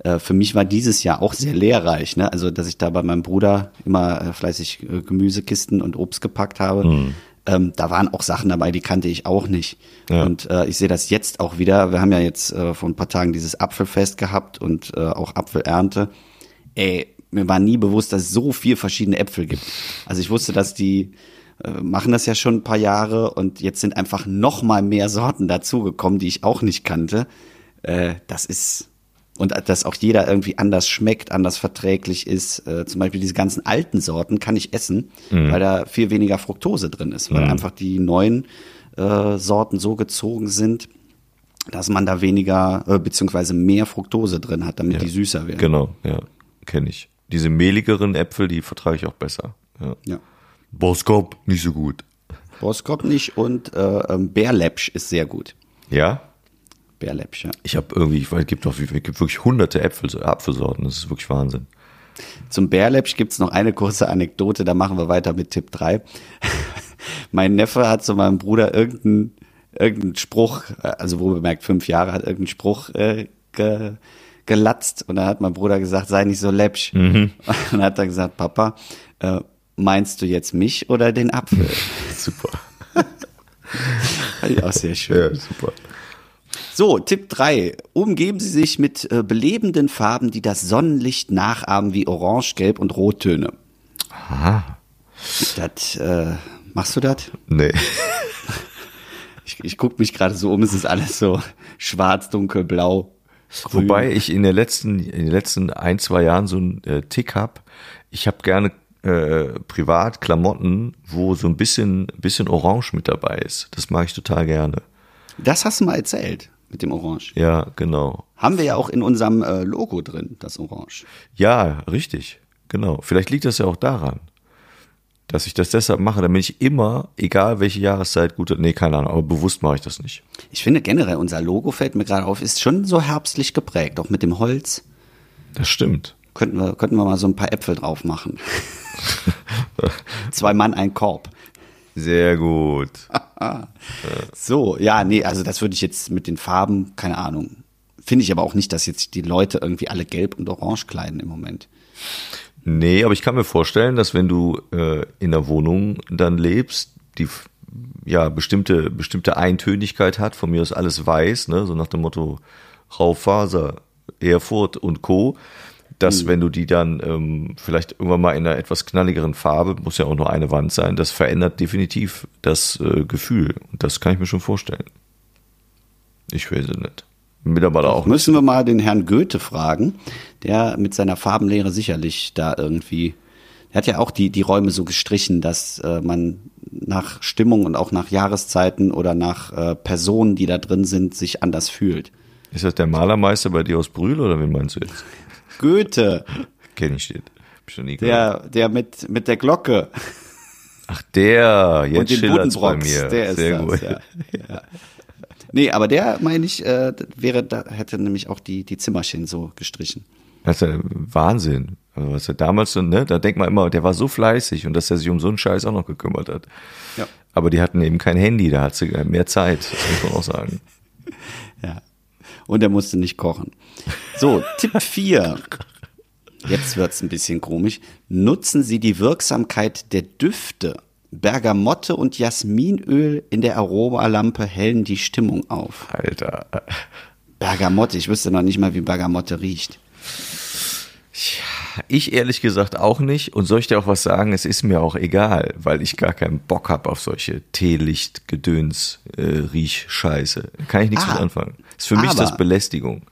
Äh, für mich war dieses Jahr auch sehr lehrreich. Ne? Also, dass ich da bei meinem Bruder immer äh, fleißig äh, Gemüsekisten und Obst gepackt habe. Ähm, da waren auch Sachen dabei, die kannte ich auch nicht. Ja. Und äh, ich sehe das jetzt auch wieder. Wir haben ja jetzt äh, vor ein paar Tagen dieses Apfelfest gehabt und äh, auch Apfelernte. Ey, mir war nie bewusst, dass es so viel verschiedene Äpfel gibt. Also ich wusste, dass die äh, machen das ja schon ein paar Jahre und jetzt sind einfach noch mal mehr Sorten dazugekommen, die ich auch nicht kannte. Äh, das ist und dass auch jeder irgendwie anders schmeckt, anders verträglich ist. Äh, zum Beispiel diese ganzen alten Sorten kann ich essen, weil da viel weniger Fructose drin ist, weil einfach die neuen äh, Sorten so gezogen sind, dass man da weniger äh, beziehungsweise mehr Fructose drin hat, damit die süßer werden. Genau, ja, kenne ich. Diese mehligeren Äpfel, die vertrage ich auch besser. Ja. Ja. Boskop, nicht so gut. Boskop nicht und äh, ähm, Bärläppsch ist sehr gut. Ja, Bärläppsch, ja. ich habe irgendwie, ich weiß, es gibt doch, es gibt wirklich hunderte Äpfel, Apfelsorten. Das ist wirklich Wahnsinn. Zum Bärläppsch gibt's noch eine kurze Anekdote, da machen wir weiter mit Tipp 3. mein Neffe hat zu meinem Bruder irgendeinen irgendeinen Spruch, also wo bemerkt, fünf Jahre, hat irgendeinen Spruch äh, ge, gelatzt und dann hat mein Bruder gesagt, sei nicht so läppsch. Und dann hat er gesagt, Papa, äh, meinst du jetzt mich oder den Apfel? Super. Ich auch sehr schön. Ja, super. So, Tipp 3. Umgeben Sie sich mit äh, belebenden Farben, die das Sonnenlicht nachahmen, wie Orange, Gelb und Rottöne. Aha. Das, äh, machst du das? Nee. Ich, ich gucke mich gerade so um, es ist alles so schwarz, dunkel, blau. Grün. Wobei ich in, der letzten, in den letzten ein, zwei Jahren so einen äh, Tick hab. Ich habe gerne äh, privat Klamotten, wo so ein bisschen, bisschen Orange mit dabei ist. Das mag ich total gerne. Das hast du mal erzählt mit dem Orange. Ja, genau. Haben wir ja auch in unserem äh, Logo drin, das Orange. Ja, richtig. Genau. Vielleicht liegt das ja auch daran, dass ich das deshalb mache, damit ich immer, egal welche Jahreszeit, gut, nee, keine Ahnung, aber bewusst mache ich das nicht. Ich finde generell, unser Logo fällt mir gerade auf, ist schon so herbstlich geprägt, auch mit dem Holz. Das stimmt. Könnten wir, könnten wir mal so ein paar Äpfel drauf machen. Zwei Mann, ein Korb. Sehr gut. So, ja, nee, also das würde ich jetzt mit den Farben, keine Ahnung. Finde ich aber auch nicht, dass jetzt die Leute irgendwie alle gelb und orange kleiden im Moment. Nee, aber ich kann mir vorstellen, dass wenn du äh, in der Wohnung dann lebst, die ja bestimmte bestimmte Eintönigkeit hat, von mir aus alles weiß, ne, so nach dem Motto Raufaser, Erfurt und Co. Dass wenn du die dann ähm, vielleicht irgendwann mal in einer etwas knalligeren Farbe, muss ja auch nur eine Wand sein, das verändert definitiv das äh, Gefühl. Und das kann ich mir schon vorstellen. Ich weiß es nicht. Mittlerweile auch nicht. Müssen wir mal den Herrn Goethe fragen, der mit seiner Farbenlehre sicherlich da irgendwie, er hat ja auch die, die Räume so gestrichen, dass äh, man nach Stimmung und auch nach Jahreszeiten oder nach äh, Personen, die da drin sind, sich anders fühlt. Ist das der Malermeister bei dir aus Brühl oder wen meinst du jetzt? Goethe, Kenn ich den. Hab schon nie gehört. der, der mit, mit der Glocke Ach, der, jetzt und den bei mir. der ist Sehr das, gut. Ja. Ja. Nee, aber der, meine ich, äh, wäre, da hätte nämlich auch die, die Zimmerchen so gestrichen. Das ist ja Wahnsinn. Also was er damals, so, ne, da denkt man immer, der war so fleißig und dass er sich um so einen Scheiß auch noch gekümmert hat. Ja. Aber die hatten eben kein Handy, da hat sie mehr Zeit, das muss man auch sagen. Ja. Und er musste nicht kochen. So, Tipp 4. Jetzt wird's ein bisschen komisch. Nutzen Sie die Wirksamkeit der Düfte. Bergamotte und Jasminöl in der Aromalampe hellen die Stimmung auf. Alter. Bergamotte, ich wüsste noch nicht mal, wie Bergamotte riecht. Ich ehrlich gesagt auch nicht. Und soll ich dir auch was sagen? Es ist mir auch egal, weil ich gar keinen Bock hab auf solche Teelicht, Gedöns, äh. Kann ich nichts Ah, mit anfangen. Ist für mich das Belästigung.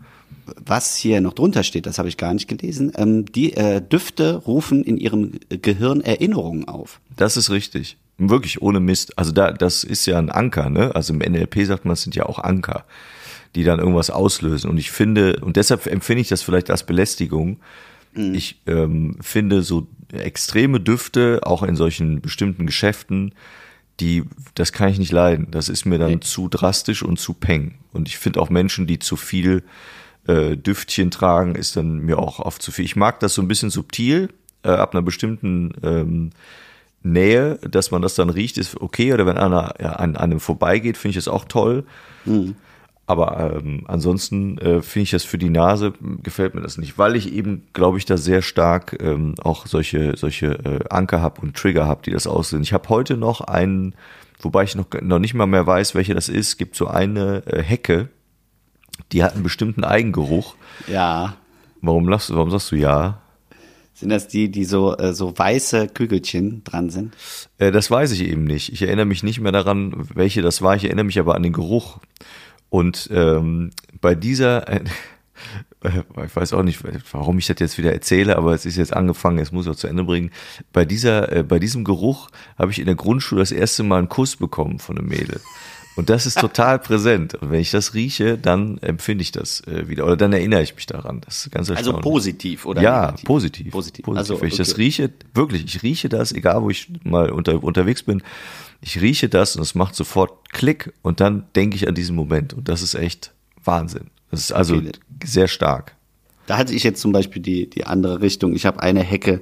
Was hier noch drunter steht, das habe ich gar nicht gelesen. Ähm, die äh, Düfte rufen in Ihrem Gehirn Erinnerungen auf. Das ist richtig. Wirklich ohne Mist. Also da, das ist ja ein Anker, ne? Also im NLP sagt man, es sind ja auch Anker, die dann irgendwas auslösen. Und ich finde, und deshalb empfinde ich das vielleicht als Belästigung. Ich ähm, finde so extreme Düfte, auch in solchen bestimmten Geschäften, die, das kann ich nicht leiden. Das ist mir dann Nee. zu drastisch und zu peng. Und ich finde auch Menschen, die zu viel äh, Düftchen tragen, ist dann mir auch oft zu viel. Ich mag das so ein bisschen subtil, äh, ab einer bestimmten ähm, Nähe, dass man das dann riecht, ist okay. Oder wenn einer ja, an, an einem vorbeigeht, finde ich das auch toll. Aber ähm, ansonsten äh, finde ich das für die Nase, gefällt mir das nicht, weil ich eben, glaube ich, da sehr stark ähm, auch solche, solche äh, Anker habe und Trigger habe, die das aussehen. Ich habe heute noch einen, wobei ich noch, noch nicht mal mehr weiß, welche das ist, gibt so eine äh, Hecke, die hat einen bestimmten Eigengeruch. Ja. Warum lachst du, warum sagst du ja? Sind das die, die so, äh, so weiße Kügelchen dran sind? Äh, das weiß ich eben nicht. Ich erinnere mich nicht mehr daran, welche das war. Ich erinnere mich aber an den Geruch. Und ähm, bei dieser, äh, ich weiß auch nicht, warum ich das jetzt wieder erzähle, aber es ist jetzt angefangen, es muss ich auch zu Ende bringen. Bei dieser, äh, bei diesem Geruch habe ich in der Grundschule das erste Mal einen Kuss bekommen von einem Mädel. Und das ist total präsent. Und wenn ich das rieche, dann empfinde ich das äh, wieder. Oder dann erinnere ich mich daran. Das ist ganz Also positiv oder Ja, negativ? positiv. Positiv. Also, Wenn ich das rieche, wirklich, ich rieche das, egal wo ich mal unter, unterwegs bin, ich rieche das und es macht sofort Klick und dann denke ich an diesen Moment. Und das ist echt Wahnsinn. Das ist also Okay. sehr stark. Da hatte ich jetzt zum Beispiel die, die andere Richtung. Ich habe eine Hecke,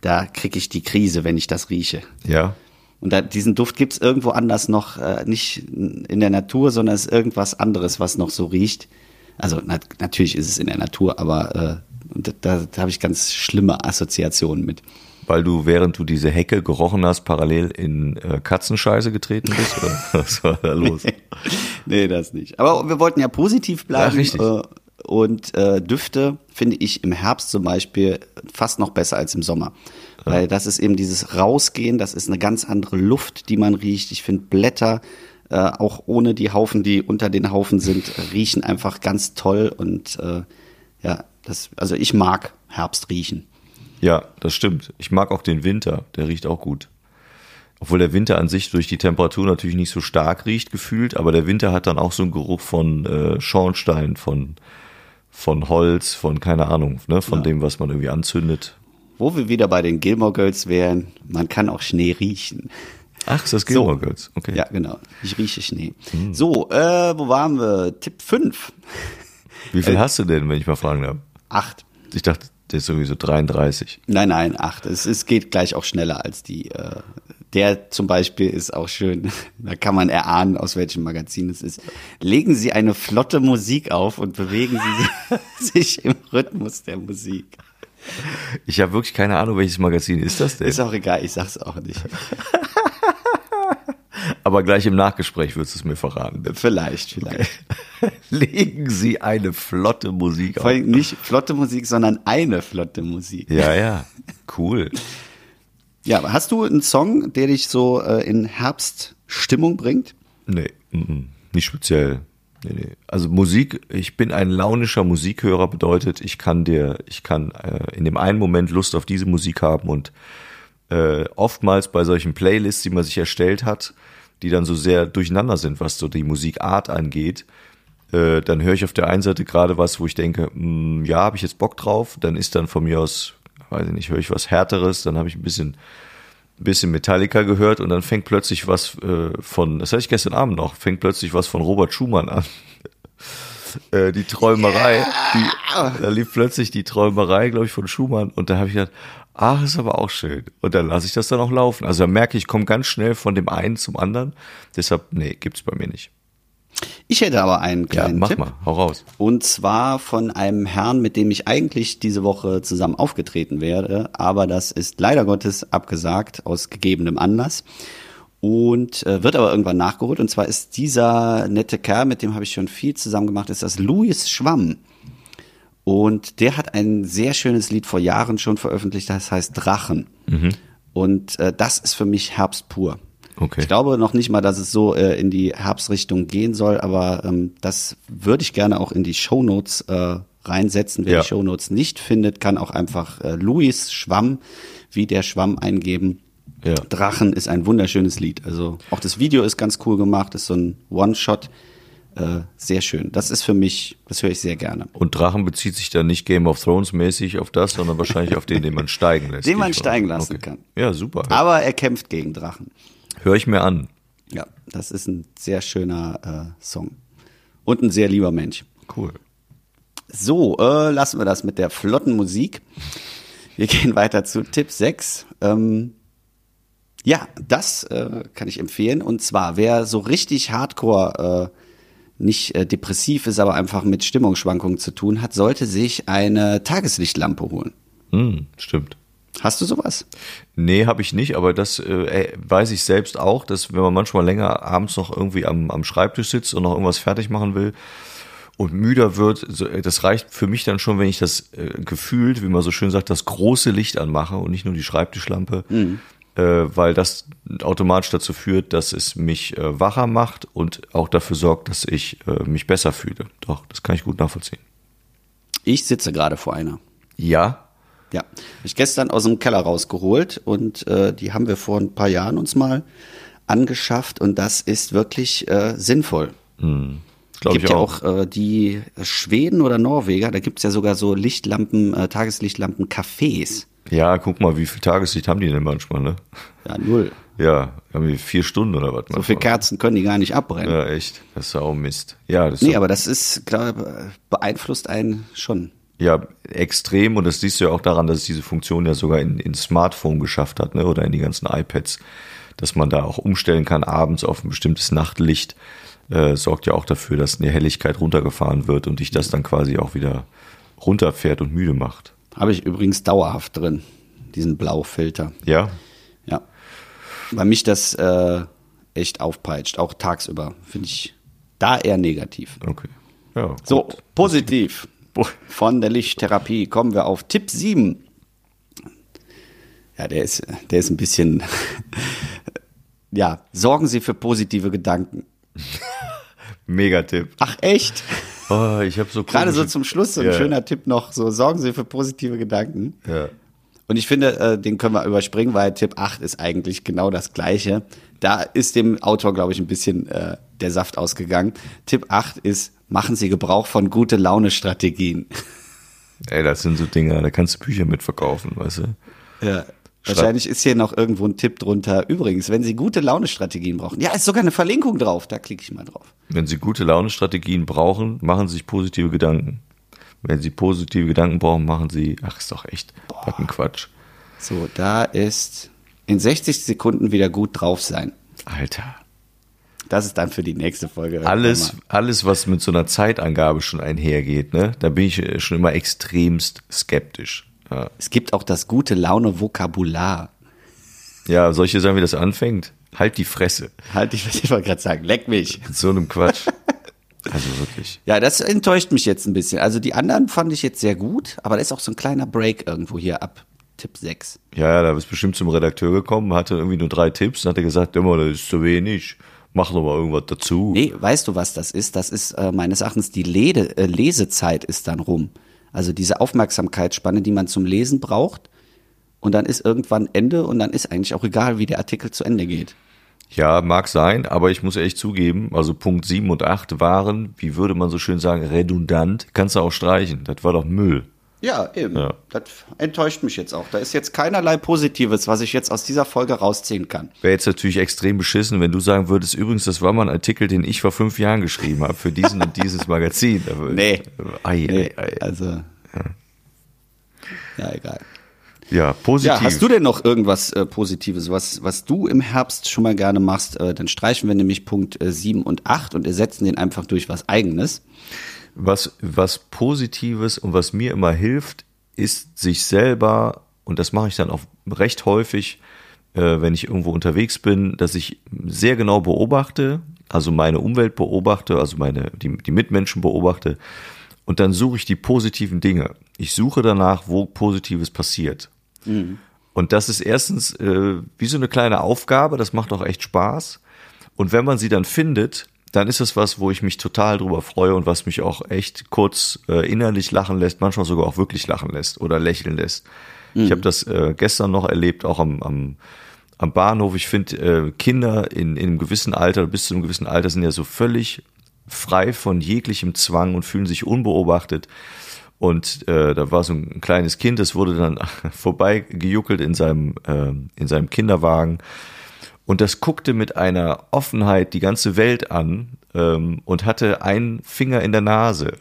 da kriege ich die Krise, wenn ich das rieche. Ja. Und da, diesen Duft gibt's irgendwo anders noch, äh, nicht in der Natur, sondern es ist irgendwas anderes, was noch so riecht. Also nat natürlich ist es in der Natur, aber äh, da, da, da habe ich ganz schlimme Assoziationen mit. Weil du, während du diese Hecke gerochen hast, parallel in äh, Katzenscheiße getreten bist? Oder was war da los? nee, das nicht. Aber wir wollten ja positiv bleiben. Ja, richtig. Und äh, Düfte finde ich im Herbst zum Beispiel fast noch besser als im Sommer. Weil das ist eben dieses Rausgehen, das ist eine ganz andere Luft, die man riecht. Ich finde Blätter, äh, auch ohne die Haufen, die unter den Haufen sind, riechen einfach ganz toll. Und äh, ja, das, also ich mag Herbst riechen. Ja, das stimmt. Ich mag auch den Winter, der riecht auch gut. Obwohl der Winter an sich durch die Temperatur natürlich nicht so stark riecht, gefühlt, aber der Winter hat dann auch so einen Geruch von äh, Schornstein, von, von Holz, von keine Ahnung, ne, von dem, was man irgendwie anzündet. Wo wir wieder bei den Gilmore Girls wären, man kann auch Schnee riechen. Ach, ist das Gilmore Girls? Okay. Ja, genau. Ich rieche Schnee. So, äh, wo waren wir? Tipp 5. Wie viel hast du denn, wenn ich mal fragen darf? Acht. Ich dachte, der ist sowieso 33. Nein, nein, acht. Es, es geht gleich auch schneller als die. Äh, der zum Beispiel ist auch schön. Da kann man erahnen, aus welchem Magazin es ist. Legen Sie eine flotte Musik auf und bewegen Sie sich im Rhythmus der Musik. Ich habe wirklich keine Ahnung, welches Magazin ist das denn? Ist auch egal, ich sag's auch nicht. Aber gleich im Nachgespräch würdest du es mir verraten. Vielleicht, vielleicht. Legen Sie eine flotte Musik Vor auf. allem nicht flotte Musik, sondern eine flotte Musik. Ja, ja. Cool. Ja, aber hast du einen Song, der dich so äh, in Herbststimmung bringt? Nee, mm, nicht speziell. Nee, nee. Also Musik, ich bin ein launischer Musikhörer, bedeutet, ich kann dir, ich kann äh, in dem einen Moment Lust auf diese Musik haben und äh, oftmals bei solchen Playlists, die man sich erstellt hat, die dann so sehr durcheinander sind, was so die Musikart angeht, äh, dann höre ich auf der einen Seite gerade was, wo ich denke, mh, ja, habe ich jetzt Bock drauf, dann ist dann von mir aus, weiß ich nicht, höre ich was Härteres, dann habe ich ein bisschen ein bisschen Metallica gehört und dann fängt plötzlich was äh, von, das hatte ich gestern Abend noch, fängt plötzlich was von Robert Schumann an. äh, die Träumerei, die, da lief plötzlich die Träumerei, glaube ich, von Schumann und da habe ich gedacht, ach, ist aber auch schön. Und dann lasse ich das dann auch laufen. Also da merke ich, ich komme ganz schnell von dem einen zum anderen. Deshalb, nee, gibt's bei mir nicht. Ich hätte aber einen Ja, kleinen mach Tipp. mal, hau raus. Und zwar von einem Herrn, mit dem ich eigentlich diese Woche zusammen aufgetreten wäre, aber das ist leider Gottes abgesagt aus gegebenem Anlass und äh, wird aber irgendwann nachgeholt. Und zwar ist dieser nette Kerl, mit dem habe ich schon viel zusammen gemacht, ist das Louis Schwamm. Und der hat ein sehr schönes Lied vor Jahren schon veröffentlicht, das heißt Drachen. Und äh, das ist für mich Herbst pur. Okay. Ich glaube noch nicht mal, dass es so äh, in die Herbstrichtung gehen soll, aber ähm, das würde ich gerne auch in die Shownotes äh, reinsetzen. Wer Ja. die Shownotes nicht findet, kann auch einfach äh, Louis Schwamm wie der Schwamm eingeben. Ja. Drachen ist ein wunderschönes Lied. Also auch das Video ist ganz cool gemacht, ist so ein One-Shot. Äh, sehr schön. Das ist für mich, das höre ich sehr gerne. Und Drachen bezieht sich dann nicht Game of Thrones mäßig auf das, sondern wahrscheinlich auf den, den man steigen lässt. Den man steigen lassen kann. Ja, super. Aber er kämpft gegen Drachen. Hör ich mir an. Ja, das ist ein sehr schöner äh, Song. Und ein sehr lieber Mensch. Cool. So, äh, lassen wir das mit der flotten Musik. Wir gehen weiter zu Tipp 6. Ähm, ja, das äh, kann ich empfehlen. Und zwar, wer so richtig hardcore äh, nicht äh, depressiv ist, aber einfach mit Stimmungsschwankungen zu tun hat, sollte sich eine Tageslichtlampe holen. Hm, stimmt. Hast du sowas? Nee, habe ich nicht, aber das äh, äh, weiß ich selbst auch, dass wenn man manchmal länger abends noch irgendwie am, am Schreibtisch sitzt und noch irgendwas fertig machen will und müder wird, so, äh, das reicht für mich dann schon, wenn ich das äh, gefühlt, wie man so schön sagt, das große Licht anmache und nicht nur die Schreibtischlampe, äh, weil das automatisch dazu führt, dass es mich äh, wacher macht und auch dafür sorgt, dass ich äh, mich besser fühle. Doch, das kann ich gut nachvollziehen. Ich sitze gerade vor einer. Ja, Ja, hab ich gestern aus dem Keller rausgeholt und äh, die haben wir vor ein paar Jahren uns mal angeschafft und das ist wirklich äh, sinnvoll. glaube gibt ich ja auch. auch äh, die Schweden oder Norweger, da gibt's ja sogar so Lichtlampen, äh, Tageslichtlampen, Cafés. Ja, guck mal, wie viel Tageslicht haben die denn manchmal, ne? Ja, null. Ja, haben wir vier Stunden oder was? So viele Kerzen können die gar nicht abbrennen. Ja, echt. Das ist auch Mist. Ja, das ist Nee, aber das ist, glaube beeinflusst einen schon. Ja extrem und das siehst du ja auch daran, dass es diese Funktion ja sogar in, in Smartphone geschafft hat, ne? Oder in die ganzen iPads, dass man da auch umstellen kann abends auf ein bestimmtes Nachtlicht. Äh, sorgt ja auch dafür, dass eine Helligkeit runtergefahren wird und dich das dann quasi auch wieder runterfährt und müde macht. Habe ich übrigens dauerhaft drin, diesen Blaufilter. Ja, Ja. Weil mich das äh, echt aufpeitscht, auch tagsüber. Finde ich da eher negativ. okay. Ja, So, gut. Positiv. Von der Lichttherapie kommen wir auf Tipp 7. Ja, der ist, der ist ein bisschen. ja, sorgen Sie für positive Gedanken. Megatipp. Ach, echt? Oh, ich habe so Gerade so zum Schluss so ein Ja. schöner Tipp noch. So, sorgen Sie für positive Gedanken. Ja. Und ich finde, äh, den können wir überspringen, weil Tipp 8 ist eigentlich genau das Gleiche. Da ist dem Autor, glaube ich, ein bisschen äh, der Saft ausgegangen. Tipp 8 ist, machen Sie Gebrauch von gute Laune-Strategien. Ey, das sind so Dinge, da kannst du Bücher mitverkaufen, weißt du? Ja. Wahrscheinlich ist hier noch irgendwo ein Tipp drunter. Übrigens, wenn Sie gute Laune-Strategien brauchen, ja, ist sogar eine Verlinkung drauf. Da klicke ich mal drauf. Wenn Sie gute Laune-Strategien brauchen, machen Sie sich positive Gedanken. Wenn Sie positive Gedanken brauchen, machen Sie, ach, ist doch echt, was ein Quatsch. So, da ist in 60 Sekunden wieder gut drauf sein. Alter. Das ist dann für die nächste Folge. Alles, alles, was mit so einer Zeitangabe schon einhergeht, ne, da bin ich äh, schon immer extremst skeptisch. Ja, Es gibt auch das gute Laune-Vokabular. ja solche Sachen, wie das anfängt, halt die Fresse. Halt, ich, ich wollte gerade sagen, leck mich. Mit so einem Quatsch. Also wirklich. Ja, das enttäuscht mich jetzt ein bisschen. Also die anderen fand ich jetzt sehr gut, aber da ist auch so ein kleiner Break irgendwo hier ab Tipp 6. Ja, ja, da bist bestimmt zum Redakteur gekommen, hatte irgendwie nur drei Tipps und hat er gesagt, immer, das ist zu wenig. Mach noch mal irgendwas dazu. Nee, weißt du, was das ist? Das ist äh, meines Erachtens die Lede, äh, Lesezeit ist dann rum. Also diese Aufmerksamkeitsspanne, die man zum Lesen braucht. Und dann ist irgendwann Ende und dann ist eigentlich auch egal, wie der Artikel zu Ende geht. Ja, mag sein, aber ich muss echt zugeben, also Punkt 7 und 8 waren, wie würde man so schön sagen, redundant. Kannst du auch streichen. Das war doch Müll. Ja, eben. Ja. Das enttäuscht mich jetzt auch. Da ist jetzt keinerlei Positives, was ich jetzt aus dieser Folge rausziehen kann. Wäre jetzt natürlich extrem beschissen, wenn du sagen würdest, übrigens, das war mal ein Artikel, den ich vor fünf Jahren geschrieben habe, für diesen und dieses Magazin. Nee. Ei, Nee, ei, ei. also. Ja, egal. Ja, positiv. Ja, hast du denn noch irgendwas äh, Positives, was, was du im Herbst schon mal gerne machst? Äh, dann streichen wir nämlich Punkt äh, 7 und 8 und ersetzen den einfach durch was Eigenes. Was, was Positives und was mir immer hilft, ist sich selber, und das mache ich dann auch recht häufig, äh, wenn ich irgendwo unterwegs bin, dass ich sehr genau beobachte, also meine Umwelt beobachte, also meine, die, die Mitmenschen beobachte, und dann suche ich die positiven Dinge. Ich suche danach, wo Positives passiert. Und das ist erstens äh, wie so eine kleine Aufgabe, das macht auch echt Spaß. Und wenn man sie dann findet, dann ist es was, wo ich mich total drüber freue und was mich auch echt kurz äh, innerlich lachen lässt, manchmal sogar auch wirklich lachen lässt oder lächeln lässt. Ich habe das äh, gestern noch erlebt, auch am, am, am Bahnhof. Ich finde, äh, Kinder in, in einem gewissen Alter, bis zu einem gewissen Alter, sind ja so völlig frei von jeglichem Zwang und fühlen sich unbeobachtet. Und äh, da war so ein kleines Kind, das wurde dann vorbeigejuckelt in seinem, äh, in seinem Kinderwagen. Und das guckte mit einer Offenheit die ganze Welt an ähm, und hatte einen Finger in der Nase.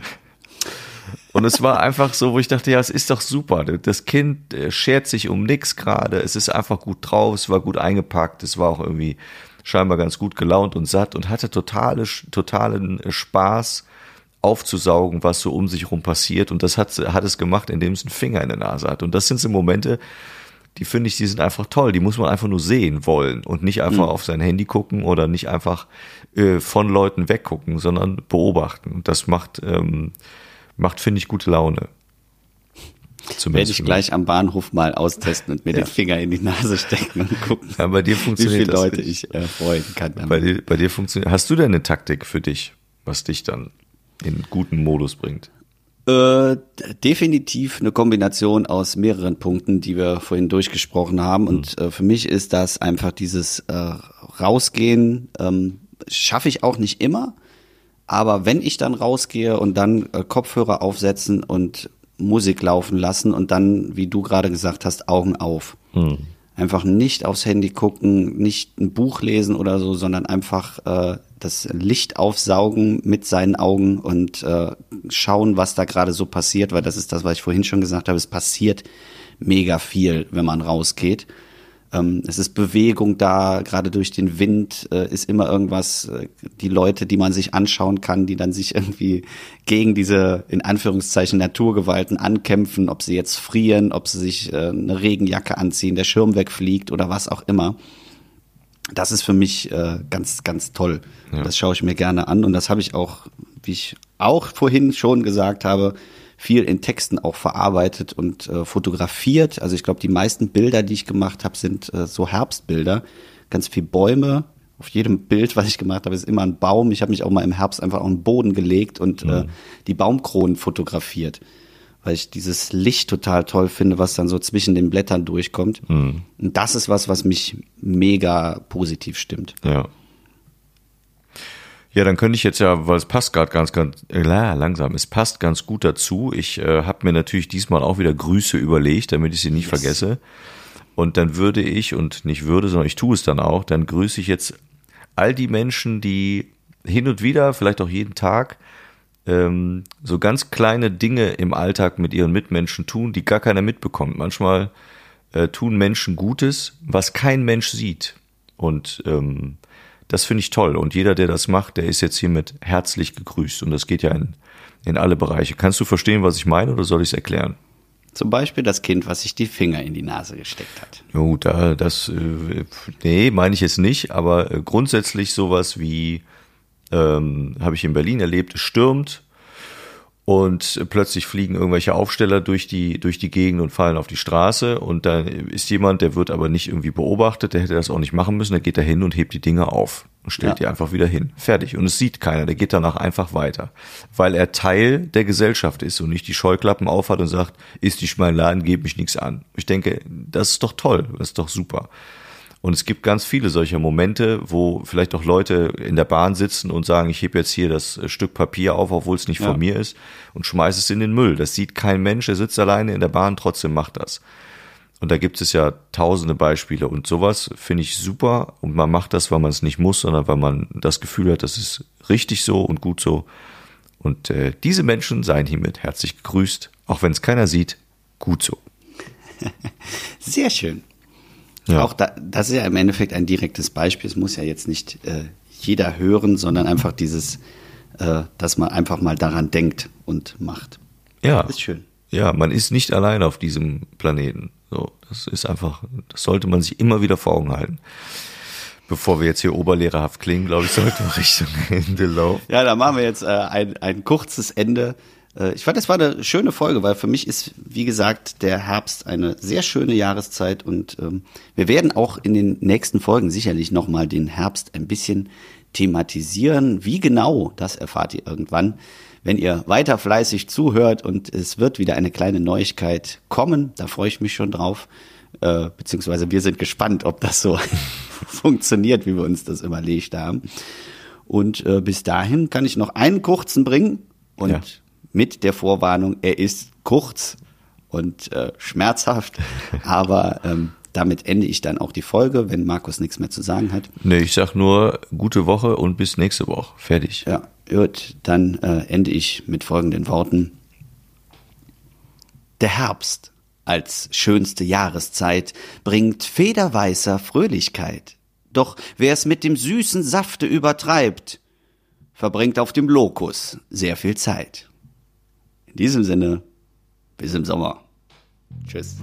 Und es war einfach so, wo ich dachte, ja, es ist doch super. Das Kind äh, schert sich um nix gerade. Es ist einfach gut drauf, es war gut eingepackt, es war auch irgendwie scheinbar ganz gut gelaunt und satt und hatte totale, totalen Spaß aufzusaugen, was so um sich rum passiert. Und das hat, hat es gemacht, indem es einen Finger in der Nase hat. Und das sind so Momente, die finde ich, die sind einfach toll. Die muss man einfach nur sehen wollen und nicht einfach auf sein Handy gucken oder nicht einfach äh, von Leuten weggucken, sondern beobachten. Und das macht, ähm, macht finde ich, gute Laune. Werde ich gleich am Bahnhof mal austesten und mir Ja. den Finger in die Nase stecken und gucken, Ja, bei dir wie funktioniert viele das Leute nicht. ich äh, freuen kann. Bei dir, bei dir funktioniert. Hast du denn eine Taktik für dich, was dich dann in guten Modus bringt? Äh, definitiv eine Kombination aus mehreren Punkten, die wir vorhin durchgesprochen haben. Und äh, für mich ist das einfach dieses äh, Rausgehen, ähm, schaffe ich auch nicht immer. Aber wenn ich dann rausgehe und dann äh, Kopfhörer aufsetzen und Musik laufen lassen und dann, wie du gerade gesagt hast, Augen auf. Einfach nicht aufs Handy gucken, nicht ein Buch lesen oder so, sondern einfach äh, das Licht aufsaugen mit seinen Augen und äh, schauen, was da gerade so passiert, weil das ist das, was ich vorhin schon gesagt habe, es passiert mega viel, wenn man rausgeht. Ähm, es ist Bewegung da, gerade durch den Wind äh, ist immer irgendwas, äh, die Leute, die man sich anschauen kann, die dann sich irgendwie gegen diese, in Anführungszeichen, Naturgewalten ankämpfen, ob sie jetzt frieren, ob sie sich äh, eine Regenjacke anziehen, der Schirm wegfliegt oder was auch immer. Das ist für mich äh, ganz, ganz toll. Das schaue ich mir gerne an und das habe ich auch, wie ich auch vorhin schon gesagt habe, viel in Texten auch verarbeitet und äh, fotografiert. Also ich glaube, die meisten Bilder, die ich gemacht habe, sind äh, so Herbstbilder. Ganz viel Bäume. Auf jedem Bild, was ich gemacht habe, ist immer ein Baum. Ich habe mich auch mal im Herbst einfach auf den Boden gelegt und äh, die Baumkronen fotografiert. Weil ich dieses Licht total toll finde, was dann so zwischen den Blättern durchkommt. Und das ist was, was mich mega positiv stimmt. Ja. Ja, dann könnte ich jetzt ja, weil es passt gerade ganz, ganz äh, langsam, es passt ganz gut dazu. Ich äh, habe mir natürlich diesmal auch wieder Grüße überlegt, damit ich sie nicht vergesse. Und dann würde ich, und nicht würde, sondern ich tue es dann auch, dann grüße ich jetzt all die Menschen, die hin und wieder, vielleicht auch jeden Tag, ähm, so ganz kleine Dinge im Alltag mit ihren Mitmenschen tun, die gar keiner mitbekommt. Manchmal äh, tun Menschen Gutes, was kein Mensch sieht. Und ähm, das finde ich toll. Und jeder, der das macht, der ist jetzt hiermit herzlich gegrüßt. Und das geht ja in, in alle Bereiche. Kannst du verstehen, was ich meine, oder soll ich es erklären? Zum Beispiel das Kind, was sich die Finger in die Nase gesteckt hat. Jo, da, das, äh, nee, meine ich jetzt nicht, aber äh, grundsätzlich sowas wie, ähm, habe ich in Berlin erlebt, es stürmt und plötzlich fliegen irgendwelche Aufsteller durch die, durch die Gegend und fallen auf die Straße und dann ist jemand, der wird aber nicht irgendwie beobachtet, der hätte das auch nicht machen müssen, der geht da hin und hebt die Dinge auf und stellt Ja. die einfach wieder hin. Fertig. Und es sieht keiner, der geht danach einfach weiter. Weil er Teil der Gesellschaft ist und nicht die Scheuklappen aufhat und sagt, ist nicht mein Laden, gebe mich nichts an. Ich denke, das ist doch toll, das ist doch super. Und es gibt ganz viele solcher Momente, wo vielleicht auch Leute in der Bahn sitzen und sagen, ich hebe jetzt hier das Stück Papier auf, obwohl es nicht Ja. von mir ist, und schmeiße es in den Müll. Das sieht kein Mensch, er sitzt alleine in der Bahn, trotzdem macht das. Und da gibt es ja tausende Beispiele und sowas finde ich super und man macht das, weil man es nicht muss, sondern weil man das Gefühl hat, das ist richtig so und gut so. Und äh, diese Menschen seien hiermit herzlich gegrüßt, auch wenn es keiner sieht, gut so. Sehr schön. Ja. Auch da, das ist ja im Endeffekt ein direktes Beispiel. Es muss ja jetzt nicht äh, jeder hören, sondern einfach dieses, äh, dass man einfach mal daran denkt und macht. Ja. Ist schön. Ja, man ist nicht allein auf diesem Planeten. So, das ist einfach, das sollte man sich immer wieder vor Augen halten. Bevor wir jetzt hier oberlehrerhaft klingen, glaube ich, sollten wir Richtung Ende laufen. Ja, da machen wir jetzt äh, ein, ein kurzes Ende. Äh, ich fand, das war eine schöne Folge, weil für mich ist, wie gesagt, der Herbst eine sehr schöne Jahreszeit und ähm, wir werden auch in den nächsten Folgen sicherlich nochmal den Herbst ein bisschen thematisieren. Wie genau, das erfahrt ihr irgendwann, wenn ihr weiter fleißig zuhört und es wird wieder eine kleine Neuigkeit kommen. Da freue ich mich schon drauf. Äh, beziehungsweise wir sind gespannt, ob das so funktioniert, wie wir uns das überlegt haben. Und äh, bis dahin kann ich noch einen kurzen bringen und Ja. Mit der Vorwarnung, er ist kurz und äh, schmerzhaft, aber ähm, damit ende ich dann auch die Folge, wenn Markus nichts mehr zu sagen hat. Nee, ich sag nur gute Woche und bis nächste Woche. Fertig. Ja, gut, dann äh, ende ich mit folgenden Worten. Der Herbst als schönste Jahreszeit bringt federweißer Fröhlichkeit. Doch wer es mit dem süßen Safte übertreibt, verbringt auf dem Lokus sehr viel Zeit. In diesem Sinne, bis im Sommer. Tschüss.